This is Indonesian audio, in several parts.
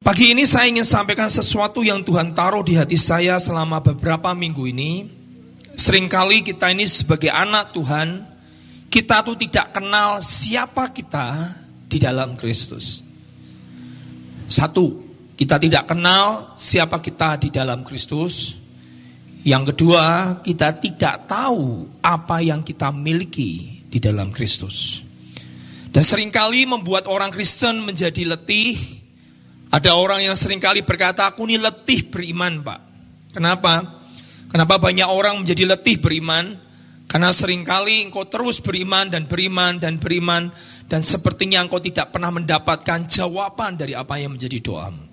Pagi ini saya ingin sampaikan sesuatu yang Tuhan taruh di hati saya selama beberapa minggu ini. Seringkali kita ini sebagai anak Tuhan, kita tuh tidak kenal siapa kita di dalam Kristus. Satu, kita tidak kenal siapa kita di dalam Kristus. Yang kedua, kita tidak tahu apa yang kita miliki di dalam Kristus. Dan sering kali membuat orang Kristen menjadi letih, ada orang yang sering kali berkata, aku ini letih beriman pak. Kenapa? Kenapa banyak orang menjadi letih beriman? Karena sering kali engkau terus beriman dan beriman dan beriman. Dan sepertinya engkau tidak pernah mendapatkan jawaban dari apa yang menjadi doamu.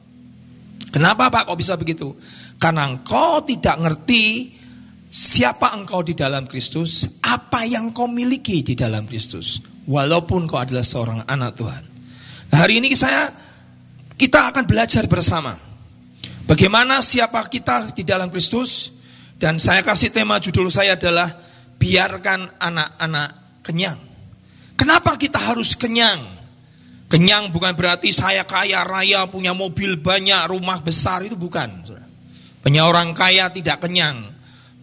Kenapa pak kok bisa begitu? Karena engkau tidak ngerti siapa engkau di dalam Kristus, apa yang kau miliki di dalam Kristus. Walaupun kau adalah seorang anak Tuhan. Nah, hari ini saya kita akan belajar bersama bagaimana siapa kita di dalam Kristus dan saya kasih tema judul saya adalah biarkan anak-anak kenyang. Kenapa kita harus kenyang? Kenyang bukan berarti saya kaya raya, punya mobil banyak, rumah besar itu bukan. Banyak orang kaya tidak kenyang,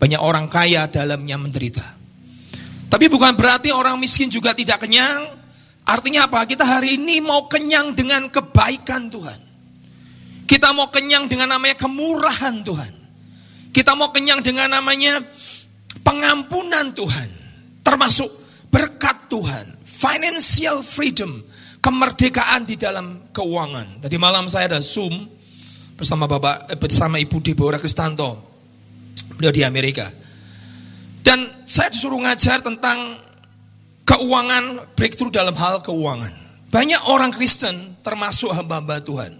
banyak orang kaya dalamnya menderita. Tapi bukan berarti orang miskin juga tidak kenyang, Artinya apa? Kita hari ini mau kenyang dengan kebaikan Tuhan. Kita mau kenyang dengan namanya kemurahan Tuhan. Kita mau kenyang dengan namanya pengampunan Tuhan. Termasuk berkat Tuhan. Financial freedom. Kemerdekaan di dalam keuangan. Tadi malam saya ada Zoom bersama Bapak eh, bersama Ibu Deborah Kristanto. Beliau di Amerika. Dan saya disuruh ngajar tentang keuangan breakthrough dalam hal keuangan. Banyak orang Kristen termasuk hamba-hamba Tuhan.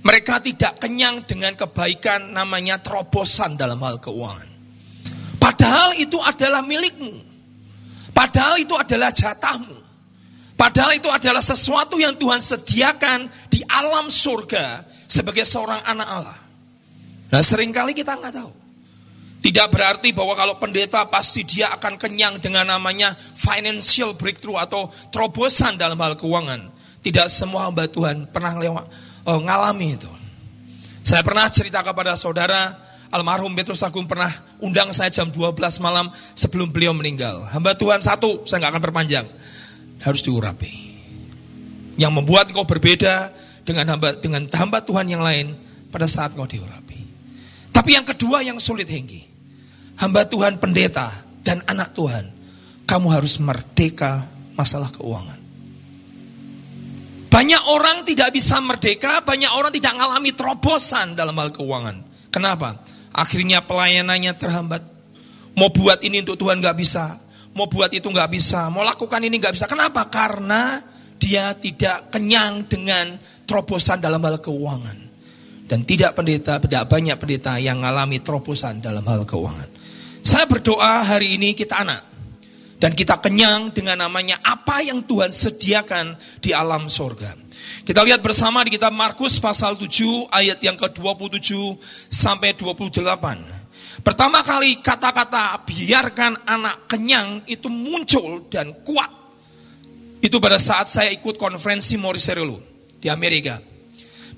Mereka tidak kenyang dengan kebaikan namanya terobosan dalam hal keuangan. Padahal itu adalah milikmu. Padahal itu adalah jatahmu. Padahal itu adalah sesuatu yang Tuhan sediakan di alam surga sebagai seorang anak Allah. Nah sering kali kita nggak tahu. Tidak berarti bahwa kalau pendeta pasti dia akan kenyang dengan namanya financial breakthrough atau terobosan dalam hal keuangan. Tidak semua hamba Tuhan pernah lewat, oh, ngalami itu. Saya pernah cerita kepada saudara, almarhum Petrus Agung pernah undang saya jam 12 malam sebelum beliau meninggal. Hamba Tuhan satu, saya nggak akan perpanjang, harus diurapi. Yang membuat kau berbeda dengan hamba dengan hamba Tuhan yang lain pada saat kau diurapi. Tapi yang kedua yang sulit Hengki hamba Tuhan pendeta dan anak Tuhan, kamu harus merdeka masalah keuangan. Banyak orang tidak bisa merdeka, banyak orang tidak mengalami terobosan dalam hal keuangan. Kenapa? Akhirnya pelayanannya terhambat. Mau buat ini untuk Tuhan nggak bisa, mau buat itu nggak bisa, mau lakukan ini nggak bisa. Kenapa? Karena dia tidak kenyang dengan terobosan dalam hal keuangan. Dan tidak pendeta, tidak banyak pendeta yang mengalami terobosan dalam hal keuangan. Saya berdoa hari ini kita anak. Dan kita kenyang dengan namanya apa yang Tuhan sediakan di alam sorga. Kita lihat bersama di kitab Markus pasal 7 ayat yang ke-27 sampai 28. Pertama kali kata-kata biarkan anak kenyang itu muncul dan kuat. Itu pada saat saya ikut konferensi Morris di Amerika.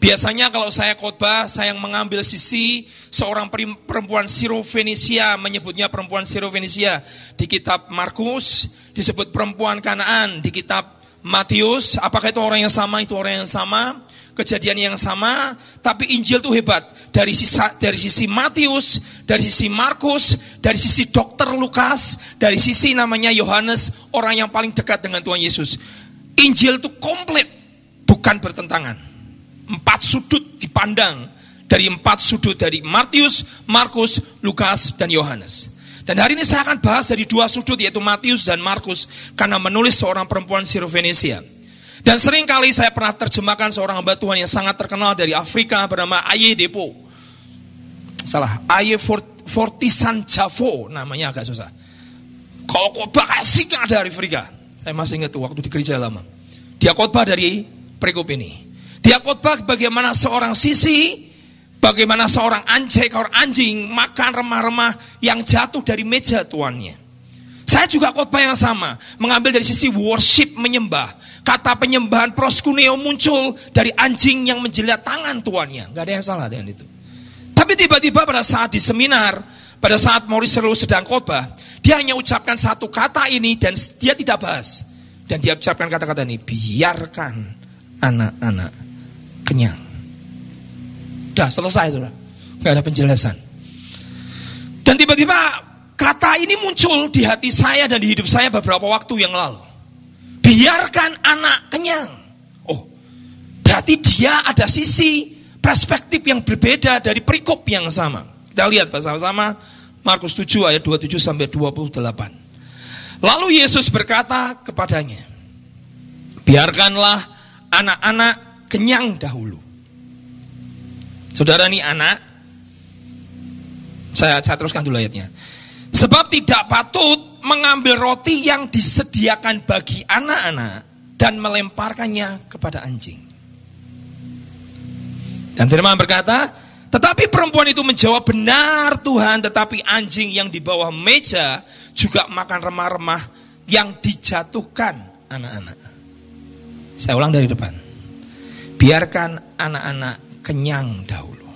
Biasanya kalau saya khotbah, saya yang mengambil sisi seorang perempuan Siro-Fenisia, menyebutnya perempuan Siro-Fenisia. Di kitab Markus disebut perempuan Kanaan, di kitab Matius, apakah itu orang yang sama? Itu orang yang sama, kejadian yang sama, tapi Injil itu hebat. Dari sisi, dari sisi Matius, dari sisi Markus, dari sisi dokter Lukas, dari sisi namanya Yohanes, orang yang paling dekat dengan Tuhan Yesus. Injil itu komplit, bukan bertentangan empat sudut dipandang dari empat sudut dari Matius, Markus, Lukas, dan Yohanes. Dan hari ini saya akan bahas dari dua sudut yaitu Matius dan Markus karena menulis seorang perempuan Sirofenisia. Dan sering kali saya pernah terjemahkan seorang hamba Tuhan yang sangat terkenal dari Afrika bernama Aye Depo. Salah, Aye Fortisan Javo namanya agak susah. Kalau khotbah asik ada dari Afrika. Saya masih ingat waktu di gereja lama. Dia khotbah dari perikop ini. Dia khotbah bagaimana seorang sisi, bagaimana seorang anjing, seorang anjing makan remah-remah yang jatuh dari meja tuannya. Saya juga khotbah yang sama, mengambil dari sisi worship menyembah. Kata penyembahan proskuneo muncul dari anjing yang menjilat tangan tuannya. Gak ada yang salah dengan itu. Tapi tiba-tiba pada saat di seminar, pada saat Morris Serlu sedang khotbah, dia hanya ucapkan satu kata ini dan dia tidak bahas. Dan dia ucapkan kata-kata ini, biarkan anak-anak kenyang. Dah selesai sudah. Gak ada penjelasan. Dan tiba-tiba kata ini muncul di hati saya dan di hidup saya beberapa waktu yang lalu. Biarkan anak kenyang. Oh, berarti dia ada sisi perspektif yang berbeda dari perikop yang sama. Kita lihat bersama-sama Markus 7 ayat 27 sampai 28. Lalu Yesus berkata kepadanya, biarkanlah anak-anak kenyang dahulu. Saudara ini anak, saya, saya teruskan dulu ayatnya. Sebab tidak patut mengambil roti yang disediakan bagi anak-anak dan melemparkannya kepada anjing. Dan firman berkata, tetapi perempuan itu menjawab benar Tuhan, tetapi anjing yang di bawah meja juga makan remah-remah yang dijatuhkan anak-anak. Saya ulang dari depan. Biarkan anak-anak kenyang dahulu.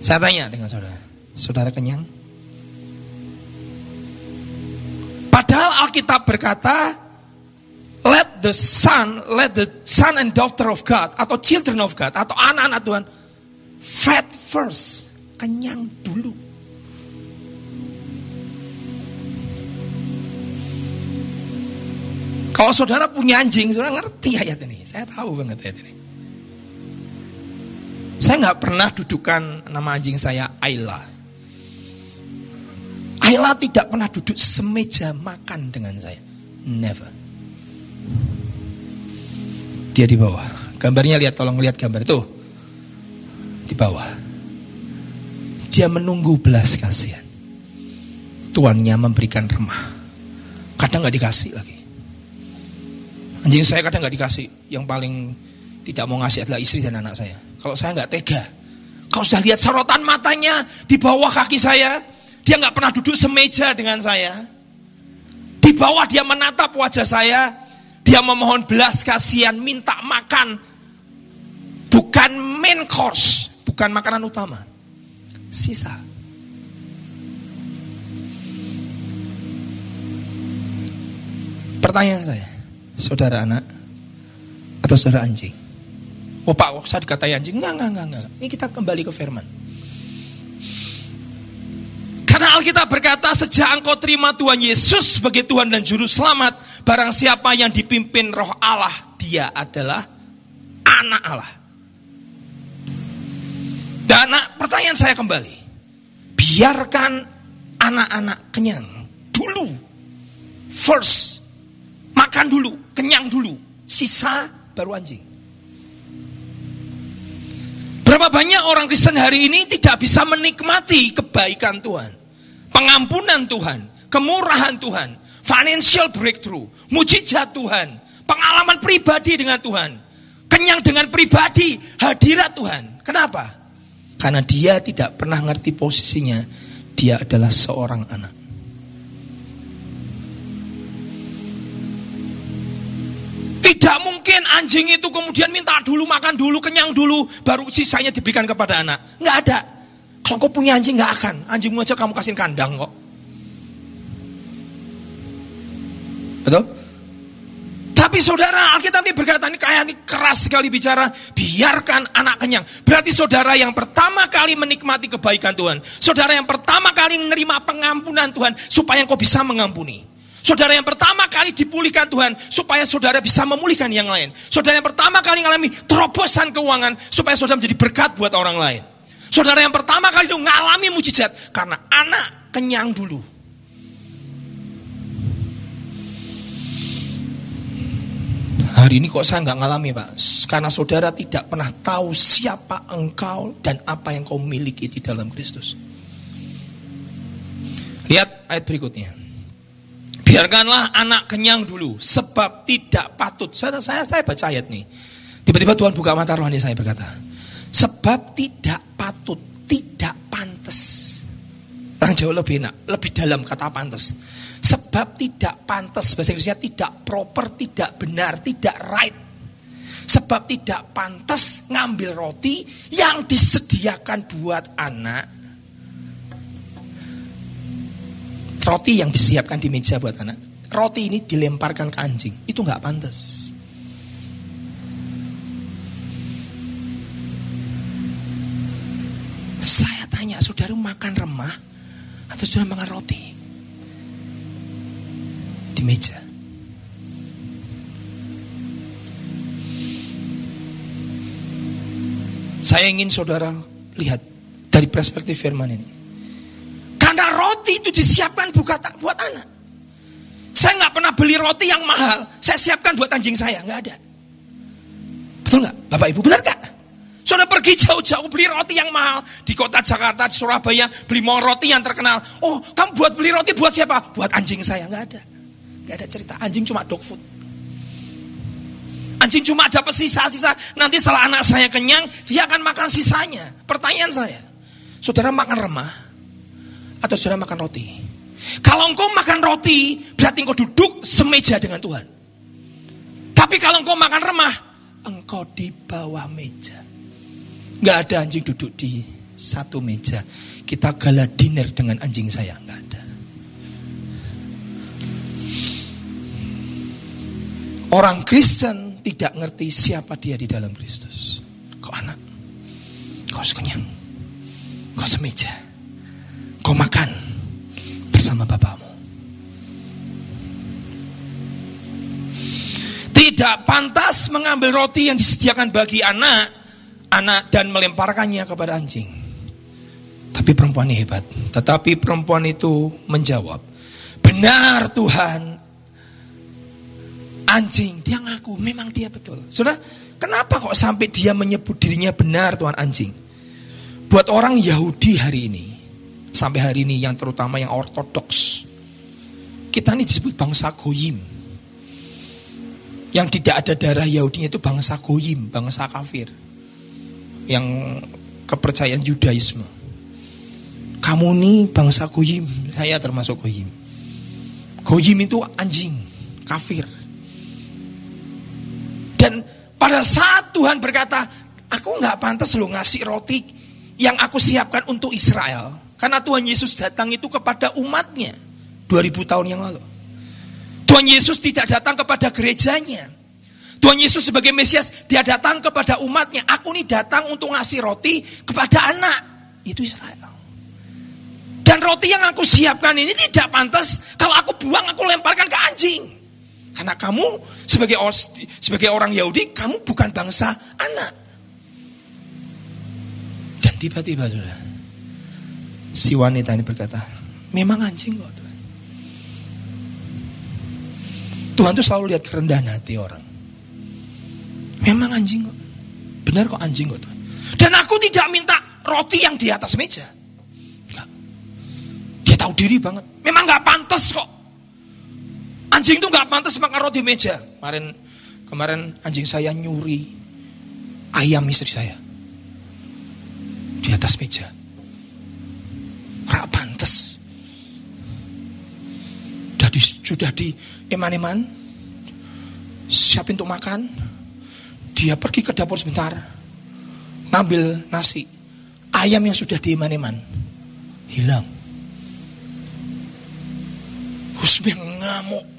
Saya tanya dengan saudara, saudara kenyang? Padahal Alkitab berkata, let the son, let the son and daughter of God atau children of God atau anak-anak Tuhan fed first, kenyang dulu. Kalau saudara punya anjing, saudara ngerti ayat ini. Saya tahu banget ayat ini. Saya nggak pernah dudukan nama anjing saya Ayla. Ayla tidak pernah duduk semeja makan dengan saya. Never. Dia di bawah. Gambarnya lihat, tolong lihat gambar itu. Di bawah. Dia menunggu belas kasihan. Tuannya memberikan remah. Kadang nggak dikasih lagi. Anjing saya kadang nggak dikasih. Yang paling tidak mau ngasih adalah istri dan anak saya. Kalau saya nggak tega. Kalau sudah lihat sorotan matanya di bawah kaki saya, dia nggak pernah duduk semeja dengan saya. Di bawah dia menatap wajah saya. Dia memohon belas kasihan, minta makan. Bukan main course, bukan makanan utama. Sisa. Pertanyaan saya, saudara anak atau saudara anjing? Oh pak, saya dikatai anjing. Enggak, enggak, enggak, enggak. Ini kita kembali ke firman. Karena Alkitab berkata sejak engkau terima Tuhan Yesus sebagai Tuhan dan Juru Selamat, barang siapa yang dipimpin roh Allah, dia adalah anak Allah. Dan pertanyaan saya kembali, biarkan anak-anak kenyang dulu, first, makan dulu, kenyang dulu, sisa baru anjing. Berapa banyak orang Kristen hari ini tidak bisa menikmati kebaikan Tuhan pengampunan Tuhan, kemurahan Tuhan, financial breakthrough, mujizat Tuhan, pengalaman pribadi dengan Tuhan, kenyang dengan pribadi, hadirat Tuhan. Kenapa? Karena dia tidak pernah ngerti posisinya, dia adalah seorang anak. Tidak mungkin anjing itu kemudian minta dulu, makan dulu, kenyang dulu, baru sisanya diberikan kepada anak. Nggak ada. Kalau kau punya anjing nggak akan, anjingmu aja kamu kasih kandang kok. Betul? Tapi saudara Alkitab ini berkata ini kayak ini keras sekali bicara. Biarkan anak kenyang. Berarti saudara yang pertama kali menikmati kebaikan Tuhan. Saudara yang pertama kali menerima pengampunan Tuhan. Supaya engkau bisa mengampuni. Saudara yang pertama kali dipulihkan Tuhan. Supaya saudara bisa memulihkan yang lain. Saudara yang pertama kali mengalami terobosan keuangan. Supaya saudara menjadi berkat buat orang lain. Saudara yang pertama kali itu ngalami mujizat karena anak kenyang dulu. Hari ini kok saya nggak ngalami pak Karena saudara tidak pernah tahu siapa engkau Dan apa yang kau miliki di dalam Kristus Lihat ayat berikutnya Biarkanlah anak kenyang dulu Sebab tidak patut Saya, saya, saya baca ayat nih Tiba-tiba Tuhan buka mata rohani saya berkata Sebab tidak patut, tidak pantas. Orang Jawa lebih enak, lebih dalam kata pantas. Sebab tidak pantas, bahasa Inggrisnya tidak proper, tidak benar, tidak right. Sebab tidak pantas ngambil roti yang disediakan buat anak. Roti yang disiapkan di meja buat anak. Roti ini dilemparkan ke anjing. Itu nggak pantas. Saya tanya, saudara makan remah atau sudah makan roti? di meja. Saya ingin saudara lihat dari perspektif firman ini. Karena roti itu disiapkan buat, buat anak. Saya nggak pernah beli roti yang mahal. Saya siapkan buat anjing saya. Nggak ada. Betul nggak? Bapak Ibu benar nggak? Saudara pergi jauh-jauh beli roti yang mahal. Di kota Jakarta, di Surabaya. Beli mau roti yang terkenal. Oh kamu buat beli roti buat siapa? Buat anjing saya. Nggak ada. Gak ada cerita. Anjing cuma dog food. Anjing cuma dapat sisa-sisa. Nanti setelah anak saya kenyang, dia akan makan sisanya. Pertanyaan saya, saudara makan remah atau saudara makan roti? Kalau engkau makan roti, berarti engkau duduk semeja dengan Tuhan. Tapi kalau engkau makan remah, engkau di bawah meja. Gak ada anjing duduk di satu meja. Kita gala dinner dengan anjing saya. Gak ada. Orang Kristen tidak ngerti siapa dia di dalam Kristus. Kau anak, kau harus kenyang, kau semeja, kau makan bersama bapamu. Tidak pantas mengambil roti yang disediakan bagi anak, anak dan melemparkannya kepada anjing. Tapi perempuan ini hebat. Tetapi perempuan itu menjawab, benar Tuhan, anjing. Dia ngaku, memang dia betul. Sudah, kenapa kok sampai dia menyebut dirinya benar Tuhan anjing? Buat orang Yahudi hari ini, sampai hari ini yang terutama yang ortodoks, kita ini disebut bangsa Goyim. Yang tidak ada darah Yahudinya itu bangsa Goyim, bangsa kafir. Yang kepercayaan Yudaisme. Kamu ini bangsa Goyim, saya termasuk Goyim. Goyim itu anjing, kafir. Dan pada saat Tuhan berkata, aku nggak pantas lo ngasih roti yang aku siapkan untuk Israel. Karena Tuhan Yesus datang itu kepada umatnya 2000 tahun yang lalu. Tuhan Yesus tidak datang kepada gerejanya. Tuhan Yesus sebagai Mesias, dia datang kepada umatnya. Aku ini datang untuk ngasih roti kepada anak. Itu Israel. Dan roti yang aku siapkan ini tidak pantas kalau aku buang, aku lemparkan ke anjing. Karena kamu sebagai sebagai orang Yahudi, kamu bukan bangsa anak. Dan tiba-tiba sudah si wanita ini berkata, memang anjing kok Tuhan. Tuhan tuh selalu lihat kerendahan hati orang. Memang anjing kok. Benar kok anjing kok Tuhan. Dan aku tidak minta roti yang di atas meja. Enggak. Dia tahu diri banget. Memang nggak pantas kok Anjing itu nggak pantas makan roti meja. Kemarin kemarin anjing saya nyuri ayam istri saya di atas meja. Rak pantas. Sudah di, sudah di eman-eman, siapin untuk makan. Dia pergi ke dapur sebentar, ngambil nasi. Ayam yang sudah di eman-eman hilang. Husbi ngamuk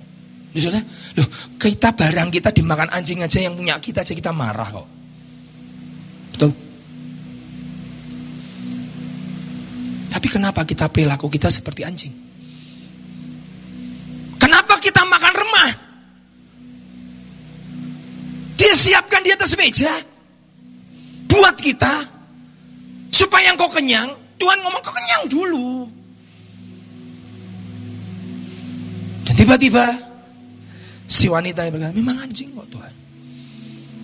loh kita barang kita dimakan anjing aja yang punya kita aja kita marah kok. Tapi kenapa kita perilaku kita seperti anjing? Kenapa kita makan remah? Dia siapkan di atas meja. Buat kita. Supaya engkau kenyang. Tuhan ngomong kau kenyang dulu. Dan tiba-tiba Si wanita yang berkata, memang anjing kok Tuhan.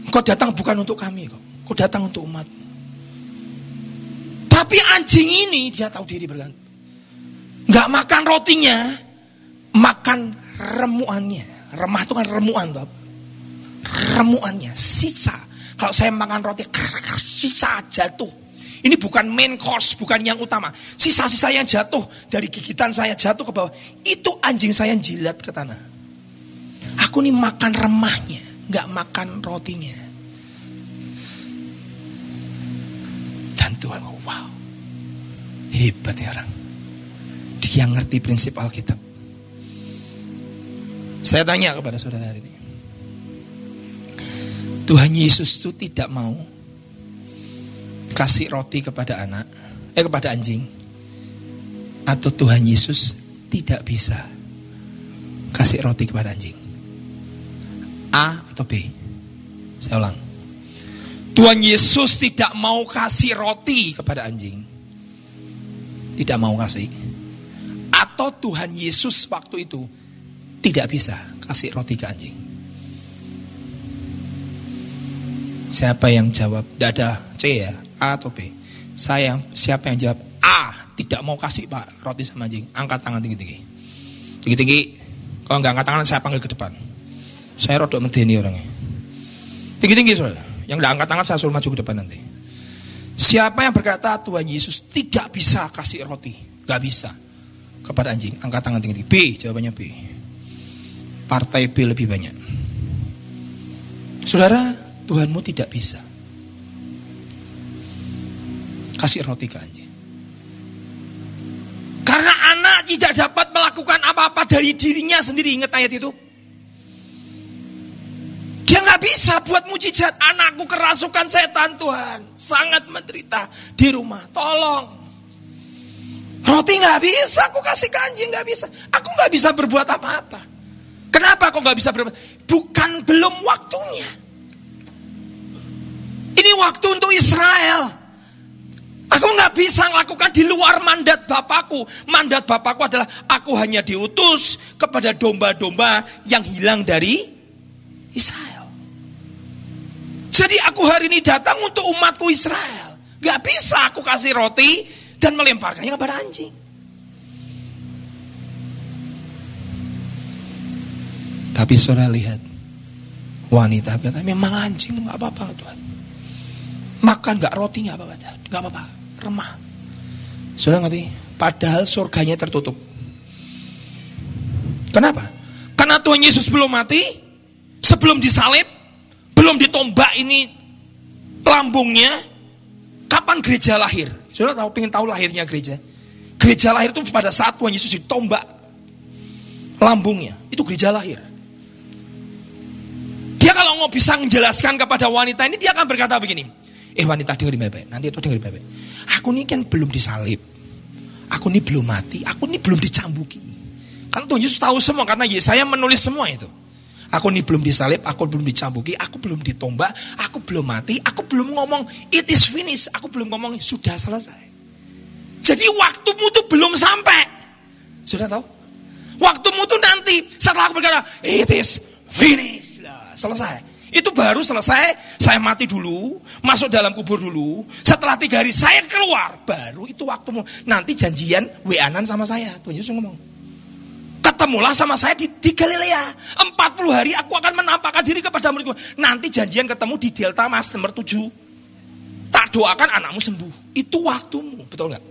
Kau datang bukan untuk kami kok. Kau datang untuk umatmu. Tapi anjing ini dia tahu diri bergantung. Gak makan rotinya, makan remuannya. Remah itu kan remuan tuh. Remuannya, sisa. Kalau saya makan roti, sisa jatuh. Ini bukan main course, bukan yang utama. Sisa-sisa yang jatuh dari gigitan saya jatuh ke bawah. Itu anjing saya jilat ke tanah. Aku nih makan remahnya, nggak makan rotinya. Dan Tuhan, wow, hebat ya orang. Dia ngerti prinsip Alkitab. Saya tanya kepada saudara hari ini. Tuhan Yesus itu tidak mau kasih roti kepada anak, eh kepada anjing, atau Tuhan Yesus tidak bisa kasih roti kepada anjing. A atau B? Saya ulang. Tuhan Yesus tidak mau kasih roti kepada anjing. Tidak mau kasih. Atau Tuhan Yesus waktu itu tidak bisa kasih roti ke anjing. Siapa yang jawab? Tidak ada C ya, A atau B. Saya siapa yang jawab A? Tidak mau kasih pak roti sama anjing. Angkat tangan tinggi-tinggi. Tinggi-tinggi. Kalau nggak angkat tangan saya panggil ke depan. Saya rodok medeni orangnya. Tinggi-tinggi soalnya. Yang nggak angkat tangan saya suruh maju ke depan nanti. Siapa yang berkata Tuhan Yesus tidak bisa kasih roti? Gak bisa. Kepada anjing. Angkat tangan tinggi-tinggi. B. Jawabannya B. Partai B lebih banyak. Saudara, Tuhanmu tidak bisa kasih roti ke anjing. Karena anak tidak dapat melakukan apa-apa dari dirinya sendiri. Ingat ayat itu? Nggak bisa buat mujizat. Anakku kerasukan setan Tuhan. Sangat menderita di rumah. Tolong. Roti nggak bisa, aku kasih ke anjing nggak bisa. Aku nggak bisa berbuat apa-apa. Kenapa aku nggak bisa berbuat? Bukan belum waktunya. Ini waktu untuk Israel. Aku nggak bisa lakukan di luar mandat Bapakku. Mandat Bapakku adalah aku hanya diutus kepada domba-domba yang hilang dari Israel. Jadi aku hari ini datang untuk umatku Israel. Gak bisa aku kasih roti dan melemparkannya kepada anjing. Tapi saudara lihat, wanita berkata, memang anjing nggak apa-apa Tuhan. Makan nggak roti nggak apa-apa, nggak apa-apa, remah. Sudah ngerti? Padahal surganya tertutup. Kenapa? Karena Tuhan Yesus belum mati, sebelum disalib, belum ditombak ini lambungnya. Kapan gereja lahir? Sudah tahu, pengen tahu lahirnya gereja? Gereja lahir itu pada saat Tuhan Yesus ditombak lambungnya. Itu gereja lahir. Dia kalau mau bisa menjelaskan kepada wanita ini, dia akan berkata begini. Eh wanita dengerin baik-baik. Nanti itu dengerin baik-baik. Aku ini kan belum disalib. Aku ini belum mati. Aku ini belum dicambuki. Karena Tuhan Yesus tahu semua. Karena Yesaya menulis semua itu. Aku ini belum disalib, aku belum dicambuki, aku belum ditombak, aku belum mati, aku belum ngomong it is finished, aku belum ngomong sudah selesai. Jadi waktumu tuh belum sampai. Sudah tahu? Waktumu tuh nanti setelah aku berkata it is finished. selesai. Itu baru selesai, saya mati dulu, masuk dalam kubur dulu. Setelah tiga hari saya keluar, baru itu waktumu. Nanti janjian wa sama saya. Tuhan Yesus ngomong. Ketemulah sama saya di, di Galilea. 40 hari aku akan menampakkan diri kepada muridku. Nanti janjian ketemu di Delta Mas nomor 7. Tak doakan anakmu sembuh. Itu waktumu, betul nggak?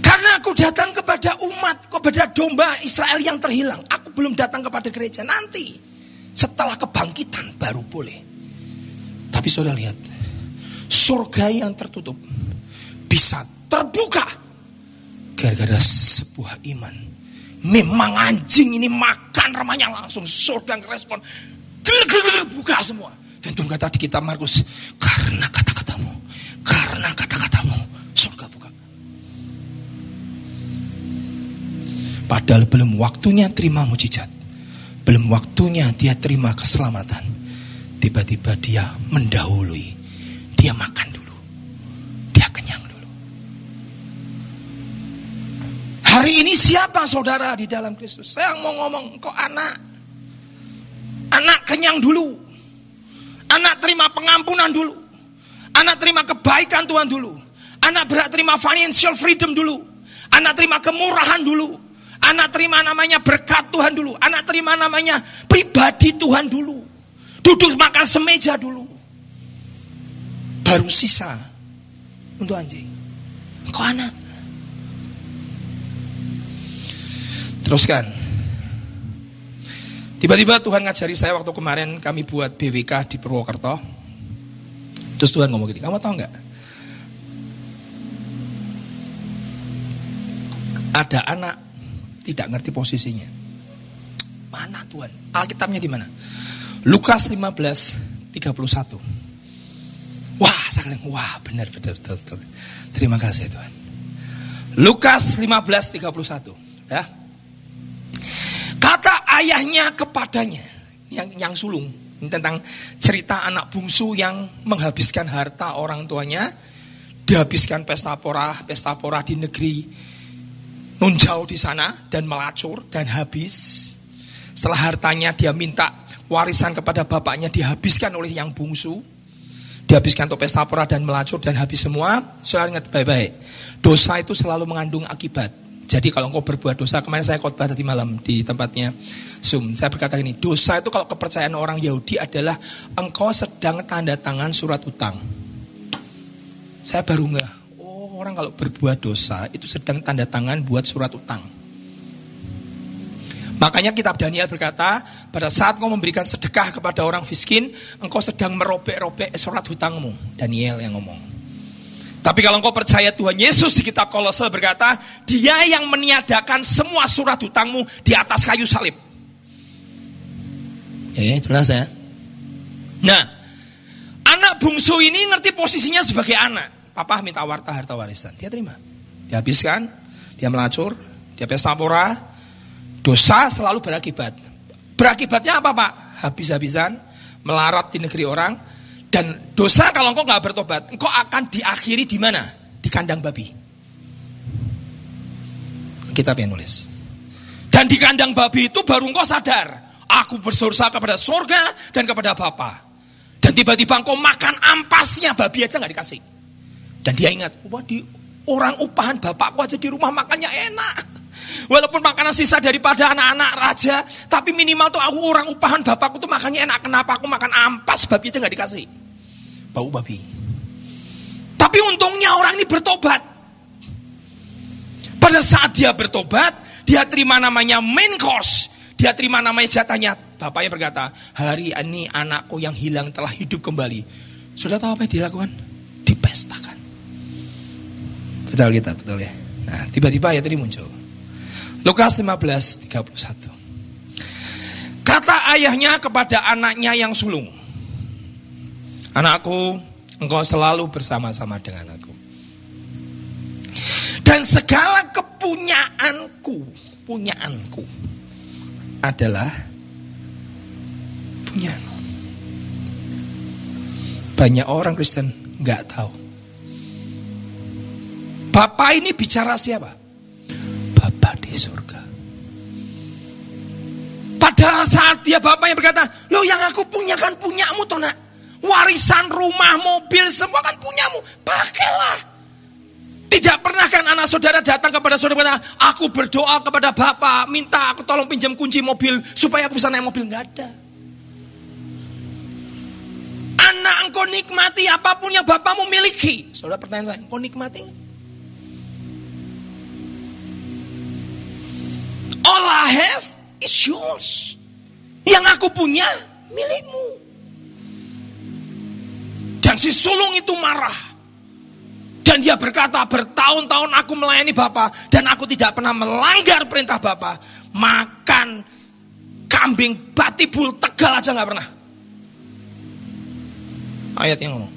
Karena aku datang kepada umat, kepada domba Israel yang terhilang. Aku belum datang kepada gereja. Nanti, setelah kebangkitan baru boleh. Tapi saudara lihat, surga yang tertutup bisa terbuka gara-gara sebuah iman. Memang anjing ini makan remanya langsung surga respon. Buka semua. Dan Tuhan kata di kitab Markus, karena kata-katamu, karena kata-katamu, surga buka. Padahal belum waktunya terima mujizat. Belum waktunya dia terima keselamatan. Tiba-tiba dia mendahului. Dia makan dulu. Dia kenyang Hari ini siapa saudara di dalam Kristus? Saya mau ngomong kok anak. Anak kenyang dulu. Anak terima pengampunan dulu. Anak terima kebaikan Tuhan dulu. Anak berat terima financial freedom dulu. Anak terima kemurahan dulu. Anak terima namanya berkat Tuhan dulu. Anak terima namanya pribadi Tuhan dulu. Duduk makan semeja dulu. Baru sisa untuk anjing. Engkau anak. Teruskan. Tiba-tiba Tuhan ngajari saya waktu kemarin kami buat BWK di Purwokerto. Terus Tuhan ngomong gini, kamu tahu nggak? Ada anak tidak ngerti posisinya. Mana Tuhan? Alkitabnya di mana? Lukas 15 31. Wah, saya wah benar betul betul betul. Terima kasih Tuhan. Lukas 15 31. Ya. Ayahnya kepadanya. Yang yang sulung. Ini tentang cerita anak bungsu yang menghabiskan harta orang tuanya. Dihabiskan pesta pora pesta pora di negeri nun jauh di sana dan melacur dan habis. Setelah hartanya dia minta warisan kepada bapaknya dihabiskan oleh yang bungsu. Dihabiskan untuk pesta pora dan melacur dan habis semua. Saya ingat baik-baik dosa itu selalu mengandung akibat jadi kalau engkau berbuat dosa, kemarin saya khotbah tadi malam di tempatnya Zoom. Saya berkata ini, dosa itu kalau kepercayaan orang Yahudi adalah engkau sedang tanda tangan surat utang. Saya baru nggak, oh orang kalau berbuat dosa itu sedang tanda tangan buat surat utang. Makanya kitab Daniel berkata, pada saat engkau memberikan sedekah kepada orang miskin, engkau sedang merobek-robek surat hutangmu. Daniel yang ngomong. Tapi kalau engkau percaya Tuhan Yesus di kitab Kolose berkata, dia yang meniadakan semua surat hutangmu di atas kayu salib. Oke, jelas ya. Nah, anak bungsu ini ngerti posisinya sebagai anak. Papa minta warta harta warisan, dia terima. Dihabiskan, dia melacur, dia pesta pora, dosa selalu berakibat. Berakibatnya apa pak? Habis-habisan, melarat di negeri orang, dan dosa kalau engkau nggak bertobat, engkau akan diakhiri di mana? Di kandang babi. Kita yang nulis. Dan di kandang babi itu baru engkau sadar, aku bersursa kepada surga dan kepada Bapa. Dan tiba-tiba engkau makan ampasnya babi aja nggak dikasih. Dan dia ingat, wah di orang upahan bapakku aja di rumah makannya enak. Walaupun makanan sisa daripada anak-anak raja, tapi minimal tuh aku orang upahan bapakku tuh makannya enak. Kenapa aku makan ampas babi aja nggak dikasih? bau babi. Tapi untungnya orang ini bertobat. Pada saat dia bertobat, dia terima namanya main course. Dia terima namanya jatahnya. Bapaknya berkata, hari ini anakku yang hilang telah hidup kembali. Sudah tahu apa yang dilakukan? Dipestakan. Betul kita, betul ya. Nah, tiba-tiba ya tadi muncul. Lukas 15, 31. Kata ayahnya kepada anaknya yang sulung. Anakku, engkau selalu bersama-sama dengan aku. Dan segala kepunyaanku, punyaanku adalah punyaanmu. Banyak orang Kristen nggak tahu. Bapak ini bicara siapa? Bapak di surga. Pada saat dia bapak yang berkata, lo yang aku punya kan punyamu toh nak. Warisan rumah, mobil, semua kan punyamu. Pakailah. Tidak pernah kan anak saudara datang kepada saudara, aku berdoa kepada Bapak, minta aku tolong pinjam kunci mobil supaya aku bisa naik mobil. Enggak ada. Anak engkau nikmati apa pun yang Bapakmu miliki. Saudara pertanyaan saya, engkau nikmati All I have is yours. Yang aku punya milikmu. Dan si sulung itu marah. Dan dia berkata, bertahun-tahun aku melayani Bapak dan aku tidak pernah melanggar perintah Bapak. Makan kambing batibul tegal aja nggak pernah. Ayat yang ngomong.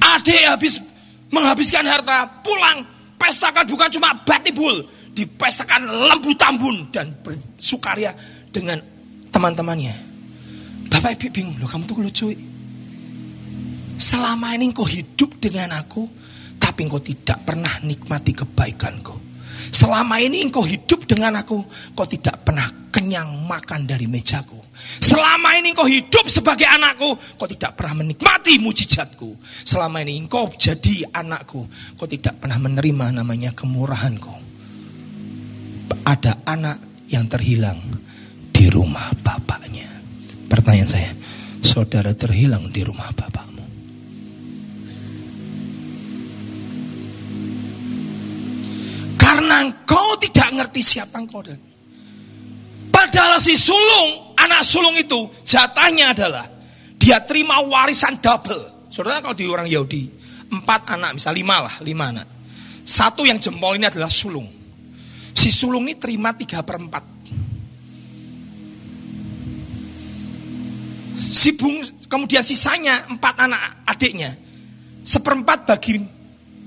Adik habis menghabiskan harta, pulang pestakan bukan cuma batibul, dipestakan lembu tambun dan bersukaria dengan teman-temannya. Bapak ibu bingung, loh kamu tuh lucu. Selama ini engkau hidup dengan aku, tapi engkau tidak pernah nikmati kebaikanku. Selama ini engkau hidup dengan aku, kau tidak pernah kenyang makan dari mejaku. Selama ini engkau hidup sebagai anakku, kau tidak pernah menikmati mujizatku. Selama ini engkau jadi anakku, kau tidak pernah menerima namanya kemurahanku ada anak yang terhilang di rumah bapaknya. Pertanyaan saya, saudara terhilang di rumah bapakmu. Karena engkau tidak ngerti siapa engkau dan padahal si sulung, anak sulung itu jatahnya adalah dia terima warisan double. Saudara kalau di orang Yahudi, empat anak, misal lima lah, lima anak. Satu yang jempol ini adalah sulung. Si sulung ini terima tiga per empat. Si bung, kemudian sisanya empat anak adiknya, seperempat bagi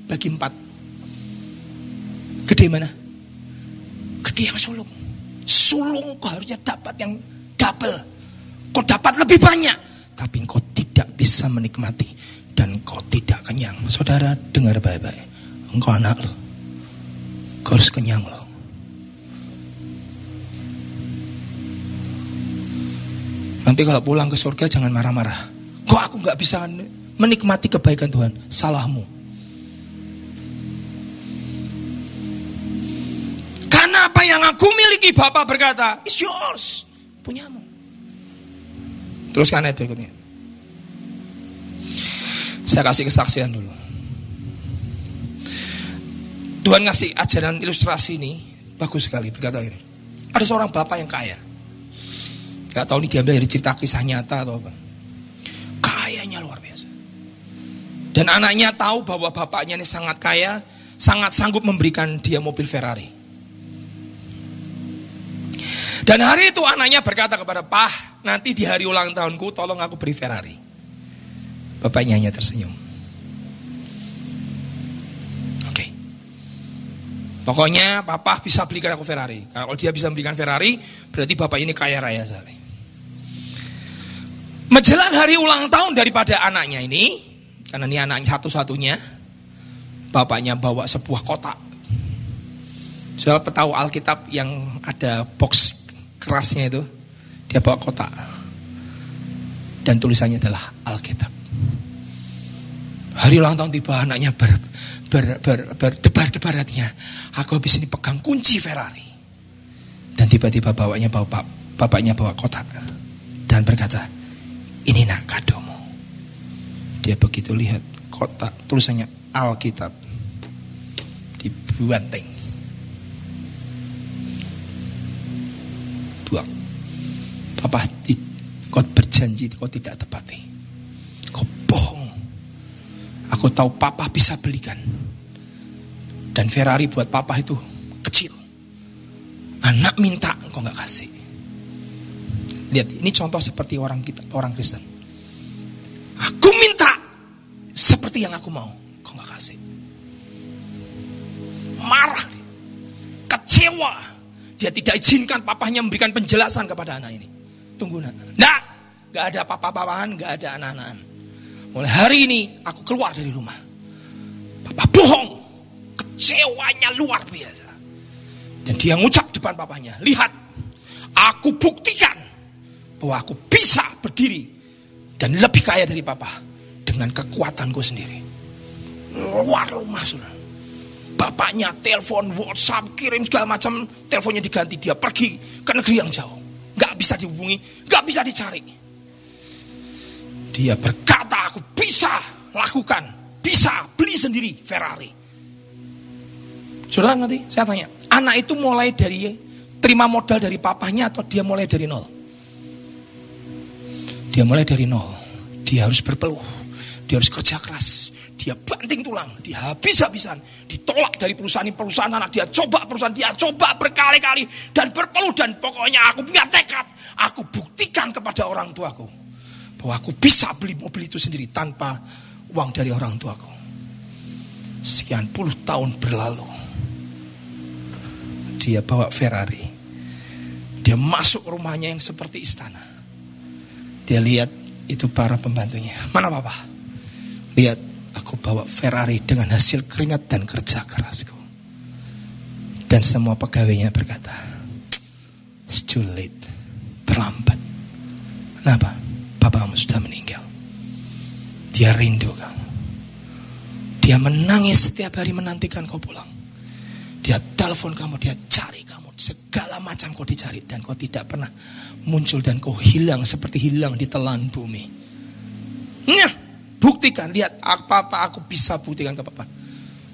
bagi empat. Gede mana? Gede yang sulung sulung kau harusnya dapat yang double. Kau dapat lebih banyak. Tapi kau tidak bisa menikmati. Dan kau tidak kenyang. Saudara dengar baik-baik. Engkau anak lo. Kau harus kenyang lo. Nanti kalau pulang ke surga jangan marah-marah. Kok aku nggak bisa menikmati kebaikan Tuhan? Salahmu. apa yang aku miliki Bapak berkata, it's yours. Punyamu. Teruskan ayat berikutnya. Saya kasih kesaksian dulu. Tuhan ngasih ajaran ilustrasi ini bagus sekali berkata ini. Ada seorang bapak yang kaya. Gak tahu ini diambil dari cerita kisah nyata atau apa. Kayanya luar biasa. Dan anaknya tahu bahwa bapaknya ini sangat kaya, sangat sanggup memberikan dia mobil Ferrari. Dan hari itu anaknya berkata kepada Pah, nanti di hari ulang tahunku tolong aku beri Ferrari. Bapaknya hanya tersenyum. Oke. Pokoknya papa bisa belikan aku Ferrari. Kalau dia bisa belikan Ferrari, berarti bapak ini kaya raya sekali. Menjelang hari ulang tahun daripada anaknya ini, karena ini anaknya satu-satunya, bapaknya bawa sebuah kotak. Saya tahu Alkitab yang ada box kerasnya itu dia bawa kotak dan tulisannya adalah Alkitab. Hari ulang tahun tiba anaknya ber, ber, ber, berdebar-debar hatinya. Aku habis ini pegang kunci Ferrari. Dan tiba-tiba bawanya bawa bapaknya bawa kotak dan berkata, ini nak kadomu. Dia begitu lihat kotak tulisannya Alkitab dibanting Papa kau berjanji kau tidak tepati. Kau bohong. Aku tahu papa bisa belikan. Dan Ferrari buat papa itu kecil. Anak minta kau nggak kasih. Lihat, ini contoh seperti orang kita, orang Kristen. Aku minta seperti yang aku mau, kau nggak kasih. Marah, kecewa. Dia tidak izinkan papahnya memberikan penjelasan kepada anak ini tunggu nak. Nak, gak ada papa-papahan, gak ada anak-anakan. Mulai hari ini aku keluar dari rumah. Papa bohong. Kecewanya luar biasa. Dan dia ngucap depan papanya, lihat, aku buktikan bahwa aku bisa berdiri dan lebih kaya dari papa dengan kekuatanku sendiri. Luar rumah sudah. Bapaknya telepon, WhatsApp, kirim segala macam, teleponnya diganti dia pergi ke negeri yang jauh. Gak bisa dihubungi, gak bisa dicari. Dia berkata, aku bisa lakukan, bisa beli sendiri Ferrari. Sudah ngerti? Saya tanya, anak itu mulai dari terima modal dari papanya atau dia mulai dari nol? Dia mulai dari nol. Dia harus berpeluh, dia harus kerja keras, dia banting tulang, dia habis-habisan, ditolak dari perusahaan ini, perusahaan anak dia. Coba perusahaan dia. Coba berkali-kali. Dan berpeluh. Dan pokoknya aku punya tekad, aku buktikan kepada orang tuaku. Bahwa aku bisa beli mobil itu sendiri tanpa uang dari orang tuaku. Sekian puluh tahun berlalu, dia bawa Ferrari, dia masuk rumahnya yang seperti istana. Dia lihat itu para pembantunya. Mana papa? Lihat Aku bawa Ferrari dengan hasil keringat dan kerja kerasku. Dan semua pegawainya berkata, late. Terlambat. Kenapa? Papamu sudah meninggal. Dia rindu kamu. Dia menangis setiap hari menantikan kau pulang. Dia telepon kamu, dia cari kamu. Segala macam kau dicari dan kau tidak pernah muncul dan kau hilang seperti hilang di telan bumi. Nah, Buktikan, lihat apa-apa aku bisa buktikan ke papa.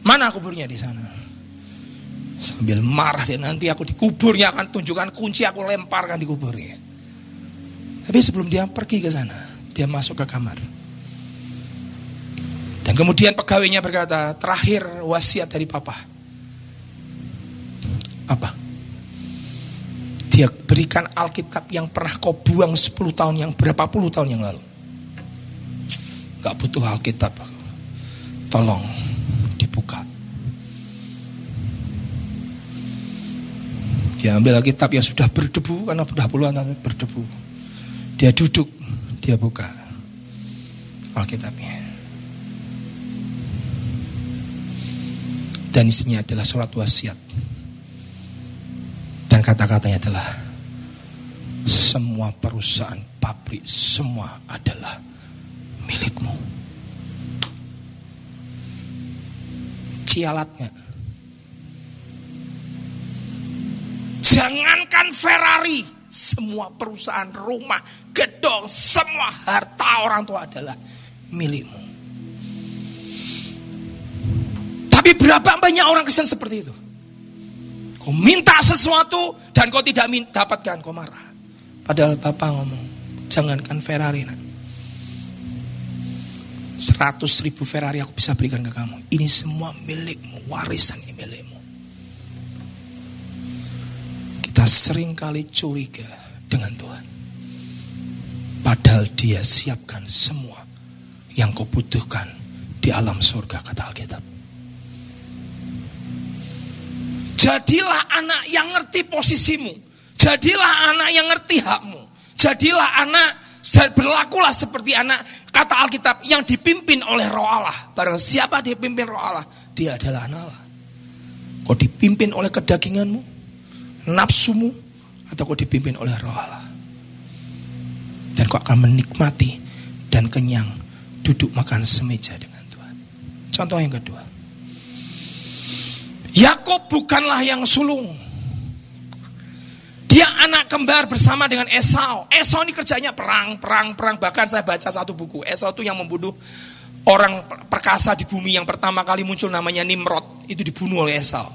Mana kuburnya di sana? Sambil marah dia nanti aku dikuburnya akan tunjukkan kunci aku lemparkan di kuburnya. Tapi sebelum dia pergi ke sana, dia masuk ke kamar. Dan kemudian pegawainya berkata, terakhir wasiat dari papa. Apa? Dia berikan Alkitab yang pernah kau buang 10 tahun yang berapa puluh tahun yang lalu. Gak butuh Alkitab. Tolong dibuka. Dia ambil Alkitab yang sudah berdebu karena sudah puluhan tahun berdebu. Dia duduk, dia buka Alkitabnya. Dan isinya adalah surat wasiat. Dan kata-katanya adalah semua perusahaan pabrik semua adalah milikmu. Cialatnya Jangankan Ferrari, semua perusahaan, rumah, gedong, semua harta orang tua adalah milikmu. Tapi berapa banyak orang Kristen seperti itu? Kau minta sesuatu dan kau tidak dapatkan, kau marah. Padahal Bapak ngomong, jangankan Ferrari. Nak. 100 ribu Ferrari aku bisa berikan ke kamu. Ini semua milikmu, warisan ini milikmu. Kita sering kali curiga dengan Tuhan. Padahal dia siapkan semua yang kau butuhkan di alam surga kata Alkitab. Jadilah anak yang ngerti posisimu. Jadilah anak yang ngerti hakmu. Jadilah anak berlakulah seperti anak kata Alkitab yang dipimpin oleh Roh Allah. Barang siapa dipimpin Roh Allah, dia adalah anak Allah. Kau dipimpin oleh kedaginganmu, nafsumu atau kau dipimpin oleh roh Allah. Dan kau akan menikmati dan kenyang duduk makan semeja dengan Tuhan. Contoh yang kedua. Yakob bukanlah yang sulung. Dia anak kembar bersama dengan Esau. Esau ini kerjanya perang, perang, perang. Bahkan saya baca satu buku. Esau itu yang membunuh orang perkasa di bumi yang pertama kali muncul namanya Nimrod. Itu dibunuh oleh Esau.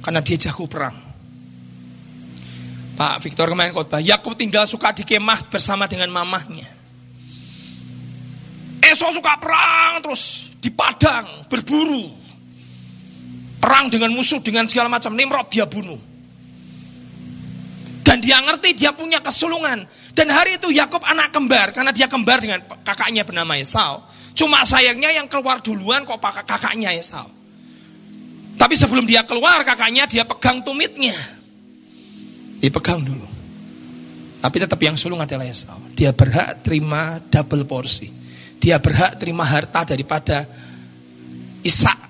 Karena dia jago perang. Pak Victor kemarin khotbah, Yakub tinggal suka di kemah bersama dengan mamahnya. Esau suka perang terus di padang berburu. Perang dengan musuh dengan segala macam Nimrod dia bunuh. Dan dia ngerti dia punya kesulungan. Dan hari itu Yakub anak kembar karena dia kembar dengan kakaknya bernama Esau. Cuma sayangnya yang keluar duluan kok kakaknya Esau. Tapi sebelum dia keluar kakaknya dia pegang tumitnya. Dipegang dulu. Tapi tetap yang sulung adalah Esau. Dia berhak terima double porsi. Dia berhak terima harta daripada Ishak.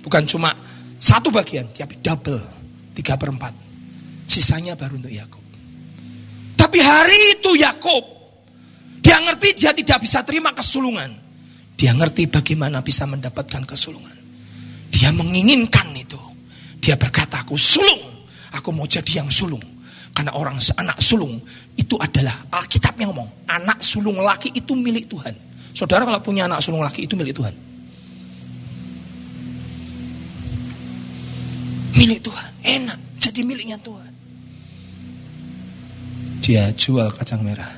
Bukan cuma satu bagian, tapi double. Tiga per empat. Sisanya baru untuk Yakub. Tapi hari itu Yakub, dia ngerti dia tidak bisa terima kesulungan. Dia ngerti bagaimana bisa mendapatkan kesulungan. Dia menginginkan itu. Dia berkata, aku sulung. Aku mau jadi yang sulung. Karena orang anak sulung itu adalah Alkitab yang ngomong. Anak sulung laki itu milik Tuhan. Saudara kalau punya anak sulung laki itu milik Tuhan. Milik Tuhan. Enak. Jadi miliknya Tuhan. Dia jual kacang merah.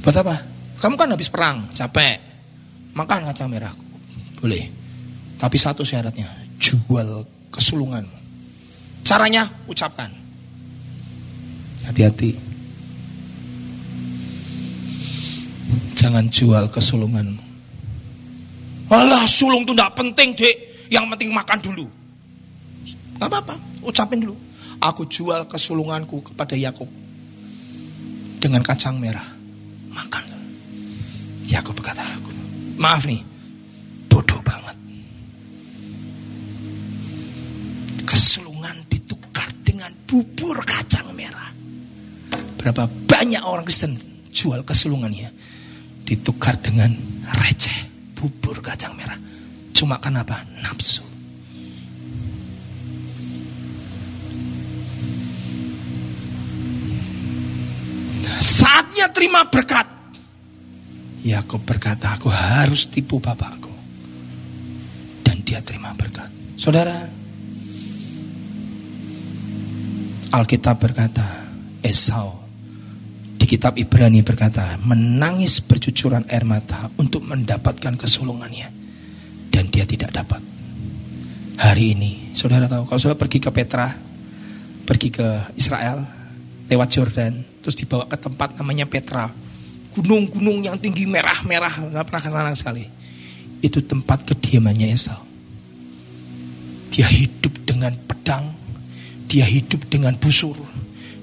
Buat apa? Kamu kan habis perang, capek. Makan kacang merah. Boleh. Tapi satu syaratnya. Jual kesulunganmu. Caranya ucapkan. Hati-hati. Jangan jual kesulunganmu. Alah sulung itu tidak penting dek. Yang penting makan dulu. Gak apa-apa. Ucapin dulu. Aku jual kesulunganku kepada Yakub dengan kacang merah. Makan. Yakub berkata, aku, maaf nih, bodoh banget. Kesulungan ditukar dengan bubur kacang merah. Berapa banyak orang Kristen jual kesulungannya ditukar dengan receh, bubur kacang merah. Cuma kenapa? Nafsu. Saatnya terima berkat. Yakub berkata, aku harus tipu bapakku. Dan dia terima berkat. Saudara, Alkitab berkata, Esau di kitab Ibrani berkata, menangis bercucuran air mata untuk mendapatkan kesulungannya. Dan dia tidak dapat. Hari ini, saudara tahu, kalau saudara pergi ke Petra, pergi ke Israel, lewat Jordan, terus dibawa ke tempat namanya Petra. Gunung-gunung yang tinggi merah-merah, nggak pernah ke sana sekali. Itu tempat kediamannya Esau. Dia hidup dengan pedang, dia hidup dengan busur,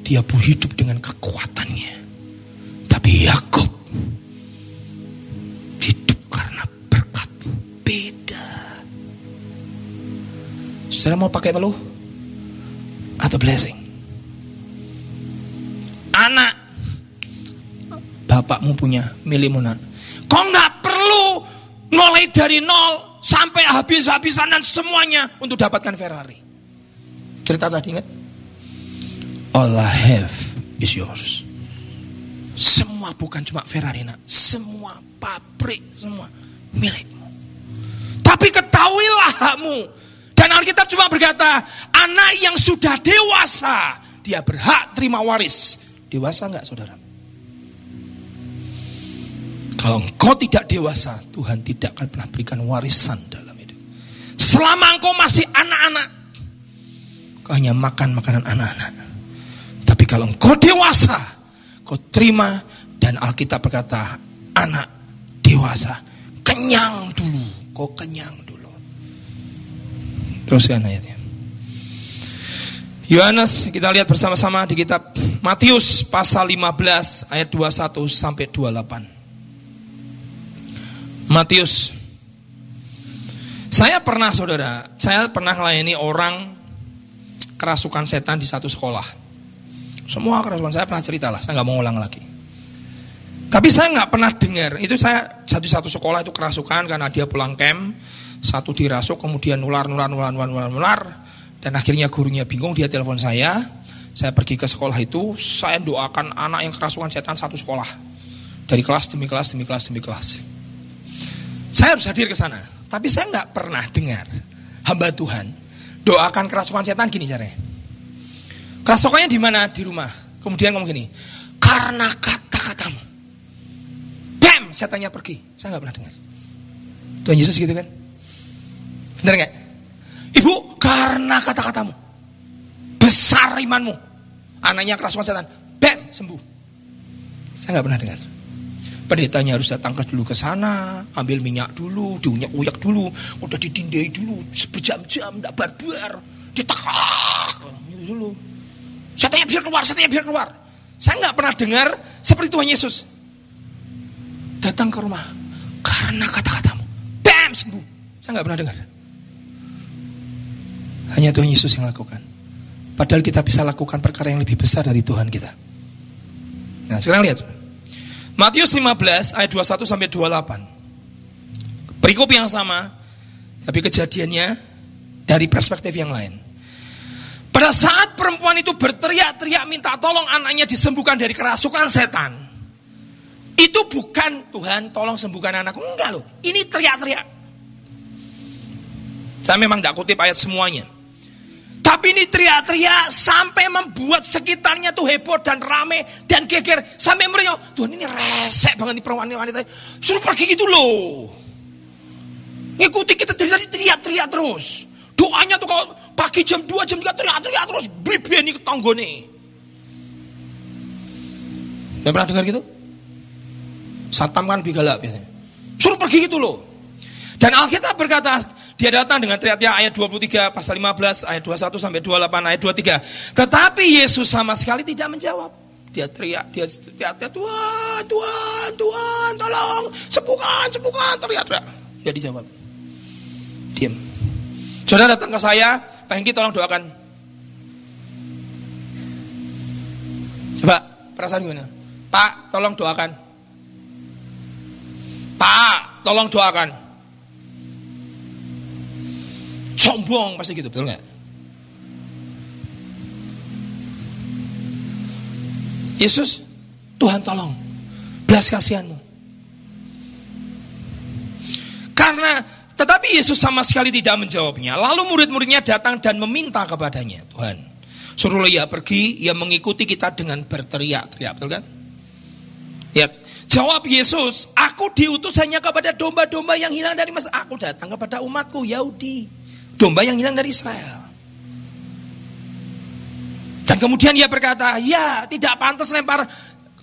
dia hidup dengan kekuatannya. Tapi Yakub hidup karena berkat beda. Saudara mau pakai peluh atau blessing? Anak bapakmu punya milikmu nak. Kau nggak perlu mulai dari nol sampai habis-habisan dan semuanya untuk dapatkan Ferrari. Cerita tadi ingat? All I have is yours. Semua bukan cuma Ferrari nak, semua pabrik, semua milikmu. Tapi ketahuilah hakmu. Dan Alkitab cuma berkata, anak yang sudah dewasa, dia berhak terima waris. Dewasa enggak saudara? Kalau engkau tidak dewasa, Tuhan tidak akan pernah berikan warisan dalam hidup. Selama engkau masih anak-anak, Kau hanya makan makanan anak-anak. Tapi kalau engkau dewasa, kau terima dan Alkitab berkata, anak dewasa, kenyang dulu. Kau kenyang dulu. Teruskan ayatnya. Yohanes kita lihat bersama-sama di kitab Matius pasal 15 ayat 21 sampai 28. Matius Saya pernah saudara, saya pernah melayani orang kerasukan setan di satu sekolah. Semua kerasukan saya pernah cerita lah, saya nggak mau ulang lagi. Tapi saya nggak pernah dengar, itu saya satu-satu sekolah itu kerasukan karena dia pulang camp, satu dirasuk kemudian nular, nular, nular, nular, nular, nular, dan akhirnya gurunya bingung, dia telepon saya, saya pergi ke sekolah itu, saya doakan anak yang kerasukan setan satu sekolah. Dari kelas demi kelas, demi kelas, demi kelas. Saya harus hadir ke sana, tapi saya nggak pernah dengar hamba Tuhan doakan kerasukan setan gini caranya. Kerasukannya di mana? Di rumah. Kemudian ngomong gini, karena kata-katamu. Bam, setannya pergi. Saya nggak pernah dengar. Tuhan Yesus gitu kan? Benar nggak? Ibu, karena kata-katamu. Besar imanmu. Anaknya kerasukan setan. Bam, sembuh. Saya nggak pernah dengar. Pendetanya harus datang ke dulu ke sana, ambil minyak dulu, diunyak-uyak dulu, udah didindai dulu, berjam-jam, tidak barbar, ditekak, dulu. Setannya biar keluar, setannya biar keluar. Saya nggak pernah dengar seperti Tuhan Yesus. Datang ke rumah, karena kata-katamu, bam, sembuh. Saya nggak pernah dengar. Hanya Tuhan Yesus yang lakukan. Padahal kita bisa lakukan perkara yang lebih besar dari Tuhan kita. Nah sekarang lihat. Matius 15 ayat 21 sampai 28. Perikop yang sama, tapi kejadiannya dari perspektif yang lain. Pada saat perempuan itu berteriak-teriak minta tolong anaknya disembuhkan dari kerasukan setan. Itu bukan Tuhan tolong sembuhkan anakku. Enggak loh. Ini teriak-teriak. Saya memang tidak kutip ayat semuanya. Tapi ini teriak-teriak sampai membuat sekitarnya tuh heboh dan rame dan geger. Sampai mereka, Tuhan ini resek banget nih perempuan wanita. Suruh pergi gitu loh. Ngikuti kita dari tadi teriak-teriak terus. Doanya tuh kalau pagi jam 2 jam 3 teriak-teriak terus. Bribeni ke tonggo nih. Pernah dengar gitu? Satam kan bigalak biasanya. Suruh pergi gitu loh. Dan Alkitab berkata, dia datang dengan teriak-teriak ayat 23 pasal 15 ayat 21 sampai 28 ayat 23. Tetapi Yesus sama sekali tidak menjawab. Dia teriak, dia teriak-teriak Tuhan, Tuhan, Tuhan, tolong, sembuhkan, sembuhkan, teriak-teriak. Dia dijawab. Diam. Saudara datang ke saya, Pak Hengki tolong doakan. Coba perasaan gimana? Pak, tolong doakan. Pak, tolong doakan. Sombong pasti gitu, betul nggak? Yesus, Tuhan tolong, belas kasihanmu. Karena tetapi Yesus sama sekali tidak menjawabnya. Lalu murid-muridnya datang dan meminta kepadanya, Tuhan, Suruh ia pergi, ia mengikuti kita dengan berteriak-teriak, betul kan? Lihat, jawab Yesus, aku diutus hanya kepada domba-domba yang hilang dari masa. Aku datang kepada umatku, Yahudi. Domba yang hilang dari Israel. Dan kemudian ia berkata, ya tidak pantas lempar.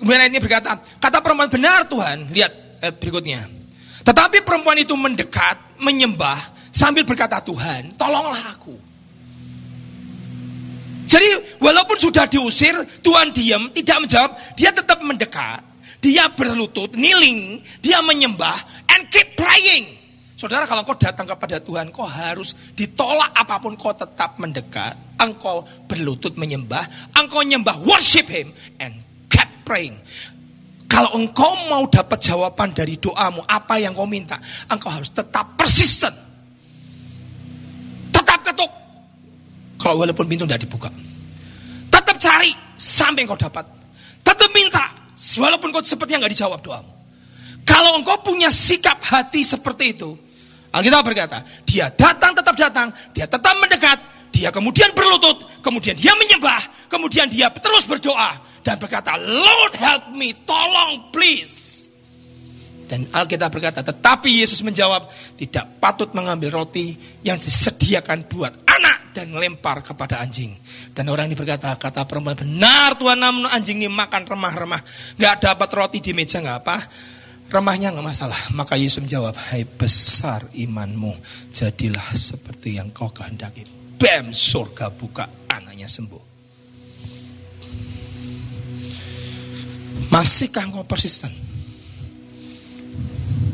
Kemudian ini berkata, kata perempuan benar Tuhan. Lihat ayat berikutnya. Tetapi perempuan itu mendekat, menyembah, sambil berkata Tuhan, tolonglah aku. Jadi walaupun sudah diusir, Tuhan diam, tidak menjawab, dia tetap mendekat, dia berlutut, kneeling, dia menyembah, and keep praying. Saudara kalau kau datang kepada Tuhan, kau harus ditolak apa pun kau tetap mendekat, engkau berlutut menyembah, engkau menyembah, worship Him, and keep praying. Kalau engkau mau dapat jawaban dari doamu, apa yang kau minta, engkau harus tetap persisten ketuk. Kalau walaupun pintu tidak dibuka. Tetap cari sampai engkau dapat. Tetap minta walaupun kau seperti yang nggak dijawab doamu. Kalau engkau punya sikap hati seperti itu, Alkitab berkata, dia datang tetap datang, dia tetap mendekat, dia kemudian berlutut, kemudian dia menyembah, kemudian dia terus berdoa dan berkata, Lord help me, tolong please. Dan Alkitab berkata, tetapi Yesus menjawab, tidak patut mengambil roti yang disediakan buat anak dan melempar kepada anjing. Dan orang ini berkata, kata perempuan, benar Tuhan namun anjing ini makan remah-remah. Gak dapat roti di meja, gak apa. Remahnya gak masalah. Maka Yesus menjawab, hai besar imanmu, jadilah seperti yang kau kehendaki. Bam, surga buka, anaknya sembuh. Masihkah kau persisten?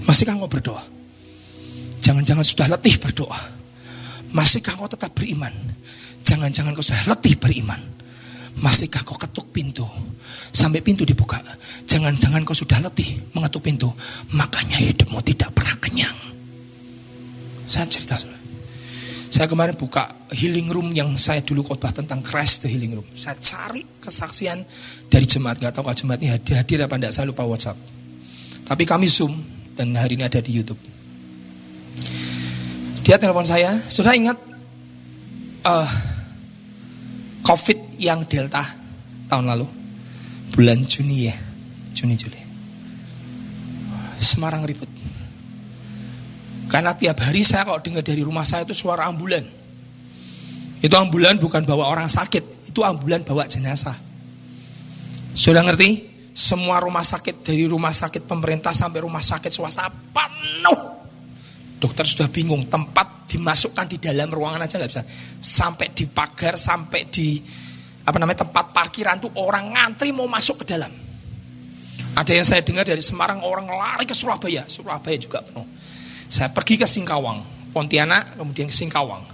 Masihkah engkau berdoa? Jangan-jangan sudah letih berdoa. Masihkah engkau tetap beriman? Jangan-jangan kau sudah letih beriman. Masihkah kau ketuk pintu sampai pintu dibuka? Jangan-jangan kau sudah letih mengetuk pintu, makanya hidupmu tidak pernah kenyang. Saya cerita, saya kemarin buka healing room yang saya dulu khotbah tentang crash the healing room. Saya cari kesaksian dari jemaat, nggak tahu kalau jemaatnya hadir, hadir apa enggak, saya lupa WhatsApp. Tapi kami zoom, dan hari ini ada di YouTube. Dia telepon saya, sudah ingat uh, COVID yang Delta tahun lalu, bulan Juni ya, Juni Juli. Semarang ribut. Karena tiap hari saya kalau dengar dari rumah saya itu suara ambulan. Itu ambulan bukan bawa orang sakit, itu ambulan bawa jenazah. Sudah ngerti? Semua rumah sakit dari rumah sakit pemerintah sampai rumah sakit swasta penuh. Dokter sudah bingung tempat dimasukkan di dalam ruangan aja nggak bisa. Sampai di pagar, sampai di apa namanya tempat parkiran tuh orang ngantri mau masuk ke dalam. Ada yang saya dengar dari Semarang orang lari ke Surabaya, Surabaya juga penuh. Saya pergi ke Singkawang, Pontianak, kemudian ke Singkawang.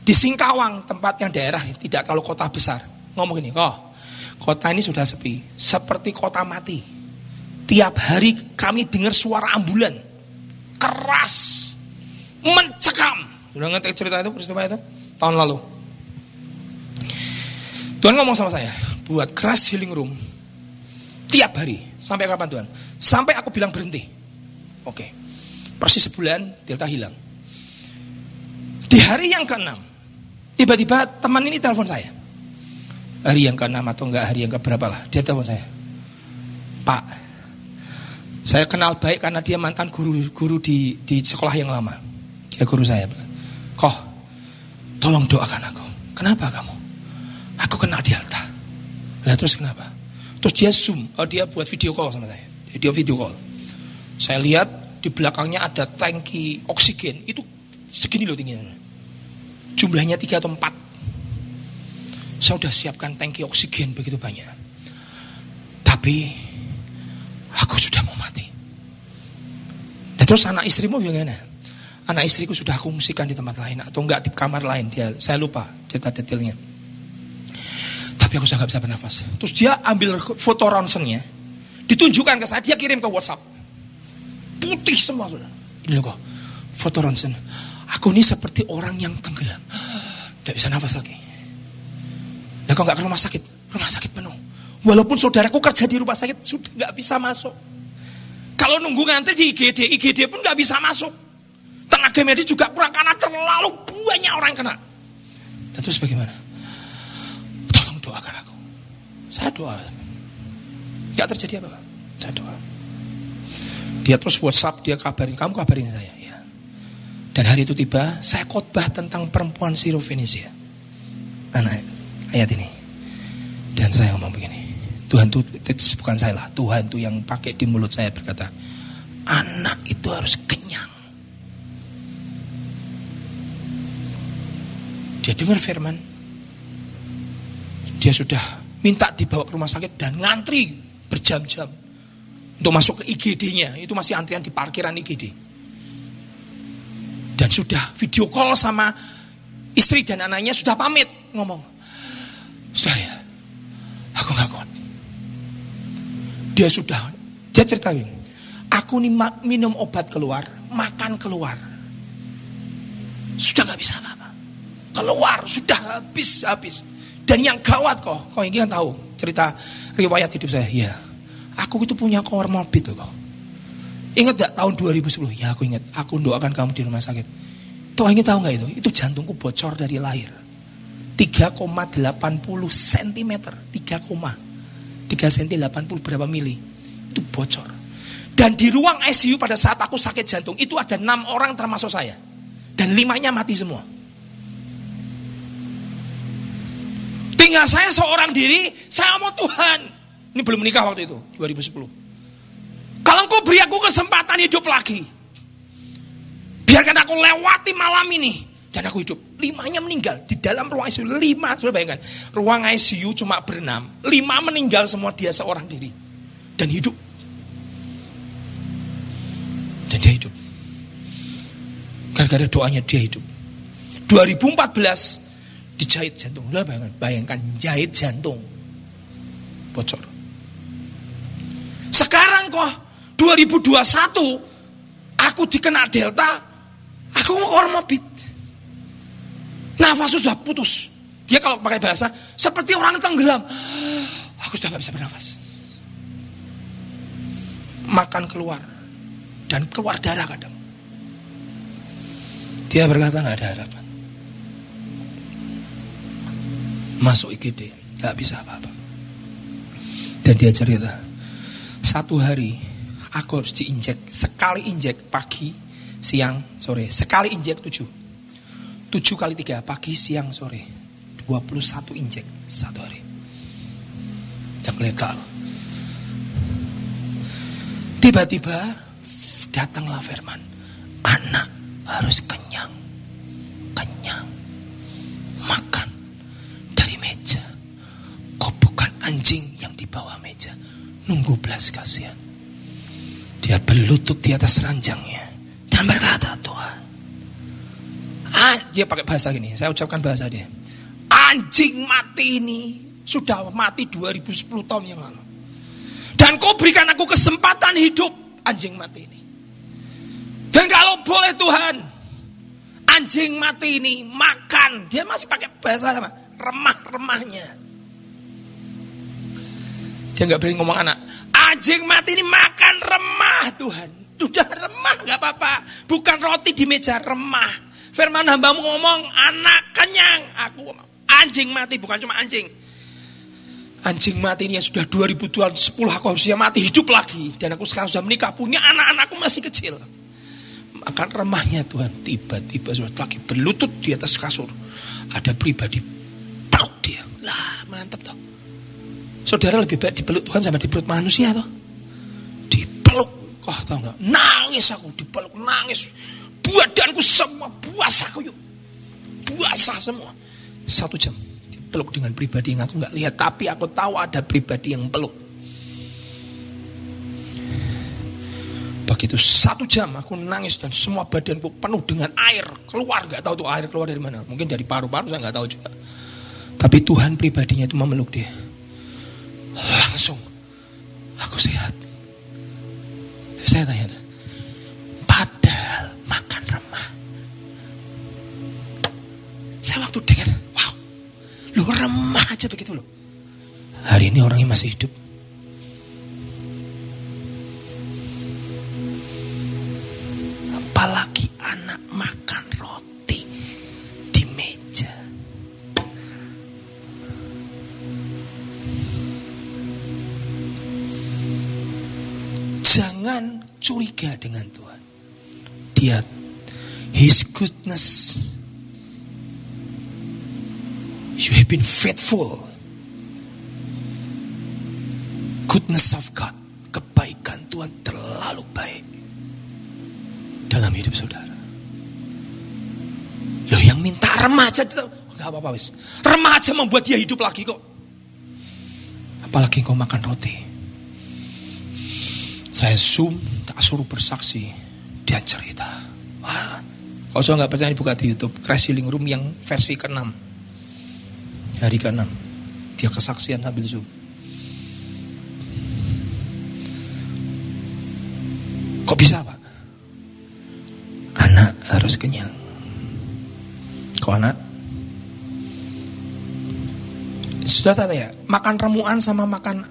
Di Singkawang tempat yang daerah tidak kalau kota besar. Ngomong gini, kok Kota ini sudah sepi, seperti kota mati. Tiap hari kami dengar suara ambulan. Keras. Mencekam. Sudah ngerti cerita itu, peristiwa itu? Tahun lalu. Tuhan ngomong sama saya, buat keras healing room. Tiap hari. Sampai kapan Tuhan? Sampai aku bilang berhenti. Oke. Persis sebulan, Delta hilang. Di hari yang keenam, tiba-tiba teman ini telepon saya hari yang ke-6 atau enggak hari yang ke-berapa lah. Dia telepon saya. Pak, saya kenal baik karena dia mantan guru guru di di sekolah yang lama. Dia guru saya. Koh, tolong doakan aku. Kenapa kamu? Aku kenal di Alta. Lah terus kenapa? Terus dia zoom, oh, dia buat video call sama saya. Dia video call. Saya lihat di belakangnya ada tangki oksigen. Itu segini loh tingginya. Jumlahnya tiga atau empat saya sudah siapkan tangki oksigen begitu banyak. Tapi aku sudah mau mati. Dan terus anak istrimu bagaimana? Anak istriku sudah aku di tempat lain atau enggak di kamar lain. Dia, saya lupa cerita detailnya. Tapi aku sudah bisa bernafas. Terus dia ambil foto ronsennya, ditunjukkan ke saya, dia kirim ke WhatsApp. Putih semua. Ini loh kok, foto ronsen. Aku ini seperti orang yang tenggelam. Tidak bisa nafas lagi. Ya kok nggak ke rumah sakit? Rumah sakit penuh. Walaupun saudaraku kerja di rumah sakit sudah nggak bisa masuk. Kalau nunggu ngantri di IGD, IGD pun nggak bisa masuk. Tenaga medis juga kurang karena terlalu banyak orang yang kena. Dan terus bagaimana? Doakan aku. Saya doa. Gak terjadi apa-apa. Saya doa. Dia terus WhatsApp, dia kabarin, kamu kabarin saya. Ya. Dan hari itu tiba, saya khotbah tentang perempuan Sirofenisia. Anak ayat ini. Dan saya ngomong begini. Tuhan itu bukan saya lah. Tuhan itu yang pakai di mulut saya berkata, anak itu harus kenyang. Dia dengar firman. Dia sudah minta dibawa ke rumah sakit dan ngantri berjam-jam untuk masuk ke IGD-nya. Itu masih antrian di parkiran IGD. Dan sudah video call sama istri dan anaknya sudah pamit ngomong. Sudah ya, aku gak kuat. Dia sudah, dia ceritain, aku nih minum obat keluar, makan keluar. Sudah gak bisa apa-apa. Keluar, sudah habis, habis. Dan yang gawat kok, kau ini kan tahu cerita riwayat hidup saya. Ya, aku itu punya komorbid kok. Ingat gak tahun 2010? Ya aku ingat, aku doakan kamu di rumah sakit. Tuh ingin tahu nggak itu? Itu jantungku bocor dari lahir. 3,80 cm. 3, 3 cm 80 berapa mili. Itu bocor. Dan di ruang ICU pada saat aku sakit jantung itu ada enam orang termasuk saya. Dan limanya mati semua. Tinggal saya seorang diri, saya mau Tuhan. Ini belum menikah waktu itu, 2010. Kalau engkau beri aku kesempatan hidup lagi. Biarkan aku lewati malam ini. Dan aku hidup. Limanya meninggal. Di dalam ruang ICU, lima. Sudah bayangkan. Ruang ICU cuma berenam. Lima meninggal semua dia seorang diri. Dan hidup. Dan dia hidup. Gara-gara doanya dia hidup. 2014 dijahit jantung. Lah bayangkan, bayangkan jahit jantung. Bocor. Sekarang kok 2021 aku dikena delta, aku morbid. Nafas sudah putus. Dia kalau pakai bahasa seperti orang tenggelam. Aku sudah gak bisa bernafas. Makan keluar dan keluar darah kadang. Dia berkata nggak ada harapan. Masuk IGD, nggak bisa apa-apa. Dan dia cerita, satu hari aku harus diinjek, sekali injek pagi, siang, sore, sekali injek tujuh. Tujuh kali tiga, pagi, siang, sore. Dua puluh satu injek satu hari. Jangan letal. Tiba-tiba datanglah firman, anak harus kenyang, kenyang, makan anjing yang di bawah meja. Nunggu belas kasihan. Dia berlutut di atas ranjangnya. Dan berkata, Tuhan. Ah, dia pakai bahasa gini. Saya ucapkan bahasa dia. Anjing mati ini sudah mati 2010 tahun yang lalu. Dan kau berikan aku kesempatan hidup anjing mati ini. Dan kalau boleh Tuhan, anjing mati ini makan. Dia masih pakai bahasa apa? Remah-remahnya. Dia nggak berani ngomong anak. Anjing mati ini makan remah Tuhan. Sudah remah nggak apa-apa. Bukan roti di meja remah. Firman hambamu ngomong anak kenyang. Aku anjing mati bukan cuma anjing. Anjing mati ini yang sudah 2000 tahun 10 aku harusnya mati hidup lagi. Dan aku sekarang sudah menikah punya anak-anakku masih kecil. Makan remahnya Tuhan. Tiba-tiba sudah lagi berlutut di atas kasur. Ada pribadi peluk dia. Lah mantap toh. Saudara lebih baik dipeluk Tuhan sama dipeluk manusia toh. Dipeluk, kok tau nggak? Nangis aku dipeluk, nangis. Badanku semua basah yuk. Basah semua. Satu jam dipeluk dengan pribadi yang aku nggak lihat, tapi aku tahu ada pribadi yang peluk. Begitu satu jam aku nangis dan semua badanku penuh dengan air keluar nggak tahu tuh air keluar dari mana mungkin dari paru-paru saya nggak tahu juga tapi Tuhan pribadinya itu memeluk dia Langsung aku sehat. Saya tanya, padahal makan remah. Saya waktu dengar, wow, lu remah aja begitu loh. Hari ini orangnya masih hidup. Apalagi anak makan roti Jangan curiga dengan Tuhan. Dia His goodness. You have been faithful. Goodness of God. Kebaikan Tuhan terlalu baik. Dalam hidup saudara. Loh yang minta remaja. Gak apa-apa wis. Remaja membuat dia hidup lagi kok. Apalagi kau makan roti. Saya zoom, tak suruh bersaksi. Dia cerita. Wah, kalau saya nggak percaya buka di YouTube. Crash Healing Room yang versi ke-6. Hari ke-6. Dia kesaksian sambil zoom. Kok bisa pak? Anak harus kenyang. Kok anak? Sudah tanya ya, makan remuan sama makan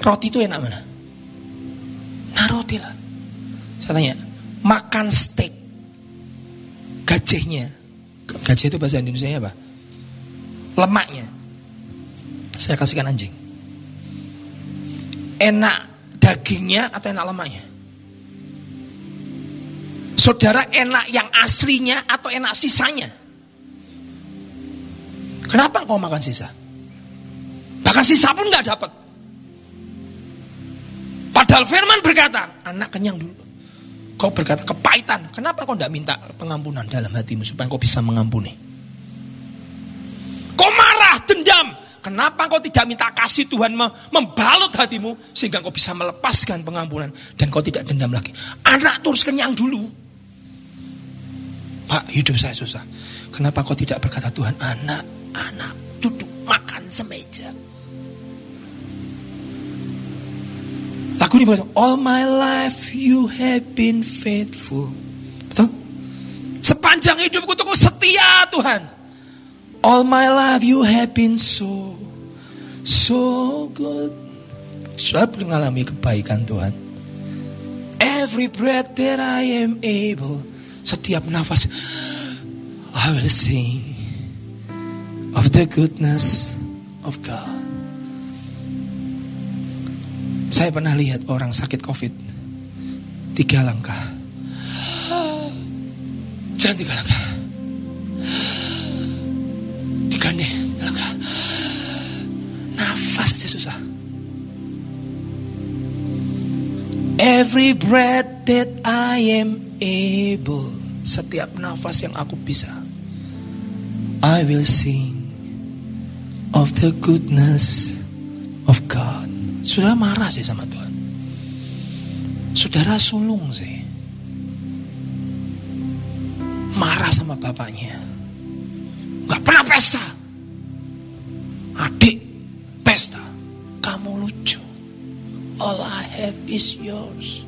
roti itu enak mana? Nah roti lah. Saya tanya, makan steak gajahnya, gajah itu bahasa Indonesia apa? Lemaknya, saya kasihkan anjing. Enak dagingnya atau enak lemaknya? Saudara enak yang aslinya atau enak sisanya? Kenapa kau makan sisa? Bahkan sisa pun nggak dapat. Padahal firman berkata, anak kenyang dulu. Kau berkata kepahitan. Kenapa kau tidak minta pengampunan dalam hatimu supaya kau bisa mengampuni? Kau marah, dendam. Kenapa kau tidak minta kasih Tuhan membalut hatimu sehingga kau bisa melepaskan pengampunan dan kau tidak dendam lagi? Anak terus kenyang dulu. Pak, hidup saya susah. Kenapa kau tidak berkata Tuhan, anak, anak, duduk makan semeja. Lagu ini berkata, All my life you have been faithful. Betul? Sepanjang hidupku tuh setia Tuhan. All my life you have been so, so good. Saya mengalami kebaikan Tuhan. Every breath that I am able. Setiap nafas. I will sing of the goodness of God. Saya pernah lihat orang sakit covid. Tiga langkah. Jangan tiga langkah. Tiga nih langkah. Nafas saja susah. Every breath that I am able Setiap nafas yang aku bisa I will sing Of the goodness of God Saudara marah sih sama Tuhan. Saudara sulung sih. Marah sama bapaknya. Gak pernah pesta. Adik, pesta. Kamu lucu. All I have is yours.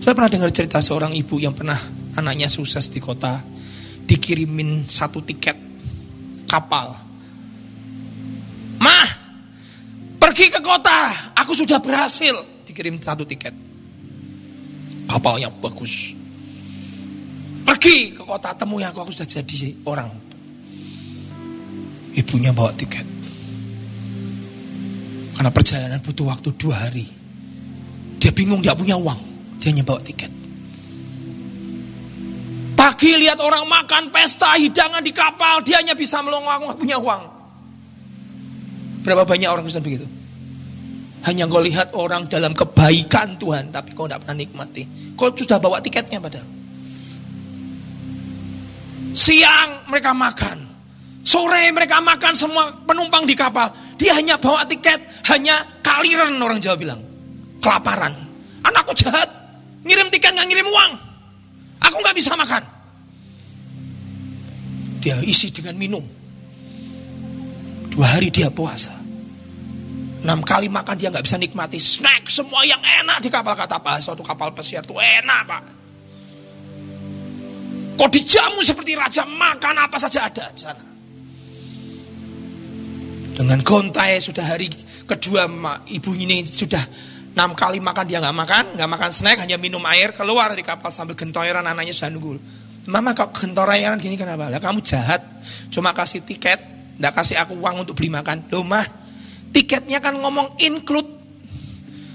Saya pernah dengar cerita seorang ibu yang pernah anaknya sukses di kota. Dikirimin satu tiket kapal. Pergi ke kota, aku sudah berhasil. Dikirim satu tiket. Kapalnya bagus. Pergi ke kota, temui aku, aku sudah jadi orang. Ibunya bawa tiket. Karena perjalanan butuh waktu dua hari. Dia bingung, dia punya uang. Dia hanya bawa tiket. Pagi lihat orang makan pesta, hidangan di kapal, dia hanya bisa melongong, punya uang. Berapa banyak orang Kristen begitu? Hanya kau lihat orang dalam kebaikan Tuhan, tapi kau tidak pernah nikmati. Kau sudah bawa tiketnya padahal. Siang mereka makan. Sore mereka makan semua penumpang di kapal. Dia hanya bawa tiket, hanya kaliran orang Jawa bilang. Kelaparan. Anakku jahat. Ngirim tiket nggak ngirim uang. Aku nggak bisa makan. Dia isi dengan minum. Dua hari dia puasa. Enam kali makan dia nggak bisa nikmati snack semua yang enak di kapal kata Pak. Suatu kapal pesiar itu enak Pak. Kok dijamu seperti raja makan apa saja ada di sana. Dengan gontai sudah hari kedua ibu ini sudah enam kali makan dia nggak makan, nggak makan snack hanya minum air keluar dari kapal sambil gentoiran anaknya sudah nunggu. Mama kok gentoiran gini kenapa? Lah kamu jahat, cuma kasih tiket, nggak kasih aku uang untuk beli makan. Loh mah, Tiketnya kan ngomong include.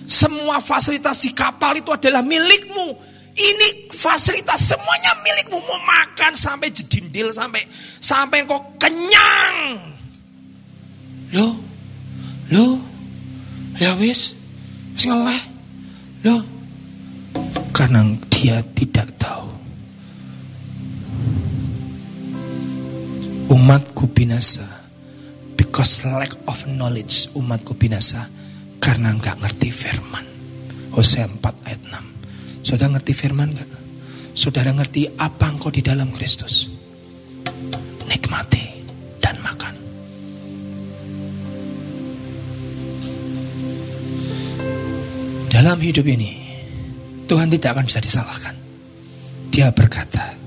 Semua fasilitas di kapal itu adalah milikmu. Ini fasilitas semuanya milikmu. Mau makan sampai jedindil sampai sampai kok kenyang. Loh, loh, ya wis, wis ngeleh. Loh, karena dia tidak tahu. Umatku binasa because lack of knowledge umatku binasa karena nggak ngerti firman. Hosea 4 ayat 6. Saudara ngerti firman nggak? Saudara ngerti apa engkau di dalam Kristus? Nikmati dan makan. Dalam hidup ini, Tuhan tidak akan bisa disalahkan. Dia berkata,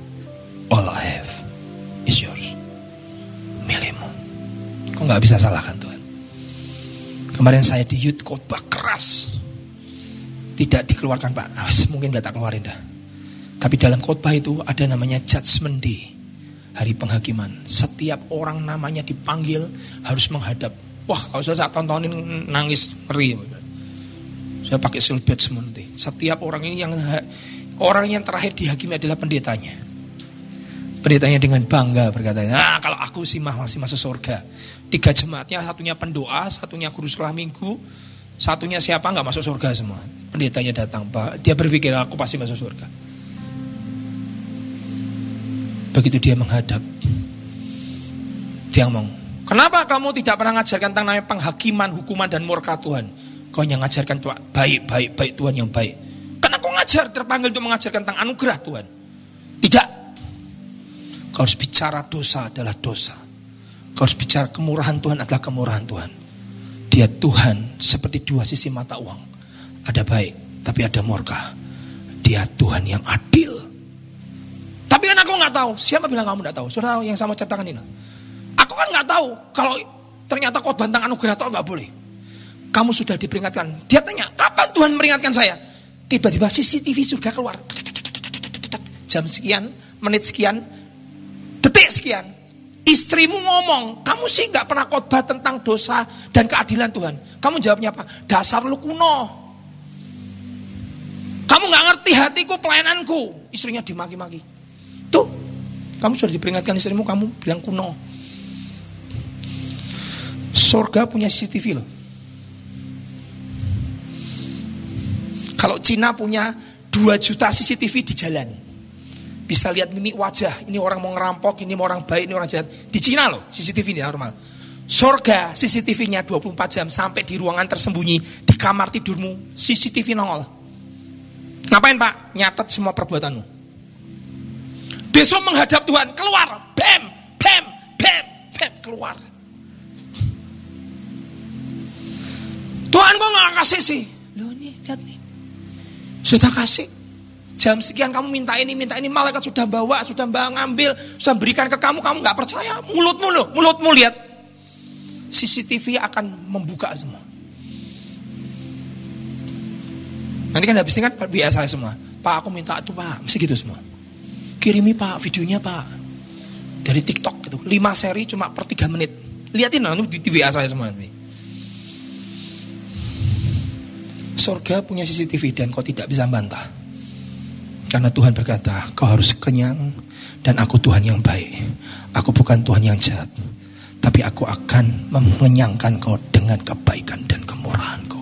All I have Nggak bisa salahkan Tuhan. Kemarin saya di youth khotbah keras. Tidak dikeluarkan Pak. Oh, mungkin gak tak keluarin dah. Tapi dalam khotbah itu ada namanya judgment day. Hari penghakiman. Setiap orang namanya dipanggil harus menghadap. Wah kalau saya tontonin nangis ngeri. Saya pakai silbet semua. Setiap orang ini yang orang yang terakhir dihakimi adalah pendetanya. Pendetanya dengan bangga berkata, nah kalau aku sih masih masuk surga. Tiga jemaatnya, satunya pendoa, satunya guru sekolah minggu, satunya siapa nggak masuk surga semua. Pendetanya datang, Pak. Dia berpikir aku pasti masuk surga. Begitu dia menghadap, dia ngomong, kenapa kamu tidak pernah ngajarkan tentang namanya penghakiman, hukuman dan murka Tuhan? Kau yang ngajarkan baik, baik, baik Tuhan yang baik. Karena kau ngajar, terpanggil untuk mengajarkan tentang anugerah Tuhan. Tidak, Kau harus bicara dosa adalah dosa. Kau harus bicara kemurahan Tuhan adalah kemurahan Tuhan. Dia Tuhan seperti dua sisi mata uang. Ada baik, tapi ada murka. Dia Tuhan yang adil. Tapi kan aku nggak tahu. Siapa bilang kamu nggak tahu? Sudah tahu yang sama cetakan ini. Aku kan nggak tahu kalau ternyata kau bantang anugerah atau nggak boleh. Kamu sudah diperingatkan. Dia tanya, kapan Tuhan meringatkan saya? Tiba-tiba CCTV sudah keluar. Jam sekian, menit sekian, Detik sekian. Istrimu ngomong, kamu sih nggak pernah khotbah tentang dosa dan keadilan Tuhan. Kamu jawabnya apa? Dasar lu kuno. Kamu nggak ngerti hatiku, pelayananku. Istrinya dimaki-maki. Tuh, kamu sudah diperingatkan istrimu, kamu bilang kuno. Surga punya CCTV loh. Kalau Cina punya 2 juta CCTV di jalan. Bisa lihat mimik wajah, ini orang mau ngerampok, ini orang baik, ini orang jahat. Di Cina loh, CCTV ini normal. Surga CCTV-nya 24 jam sampai di ruangan tersembunyi di kamar tidurmu, CCTV nongol. Ngapain Pak? Nyatet semua perbuatanmu. Besok menghadap Tuhan, keluar, bam, bam, bam, bam, keluar. Tuhan kok nggak kasih sih? Loh nih, lihat nih. Sudah kasih. Jam sekian kamu minta ini, minta ini, malaikat sudah bawa, sudah ngambil, sudah berikan ke kamu, kamu nggak percaya, mulutmu loh, mulutmu lihat. CCTV akan membuka semua. Nanti kan habis ini kan biasa semua. Pak aku minta itu pak, mesti gitu semua. Kirimi pak videonya pak. Dari TikTok gitu. lima seri cuma per tiga menit. Lihatin nanti di TV saya semua nanti. Surga punya CCTV dan kau tidak bisa bantah. Karena Tuhan berkata, kau harus kenyang dan aku Tuhan yang baik. Aku bukan Tuhan yang jahat. Tapi aku akan mengenyangkan kau dengan kebaikan dan kemurahanku.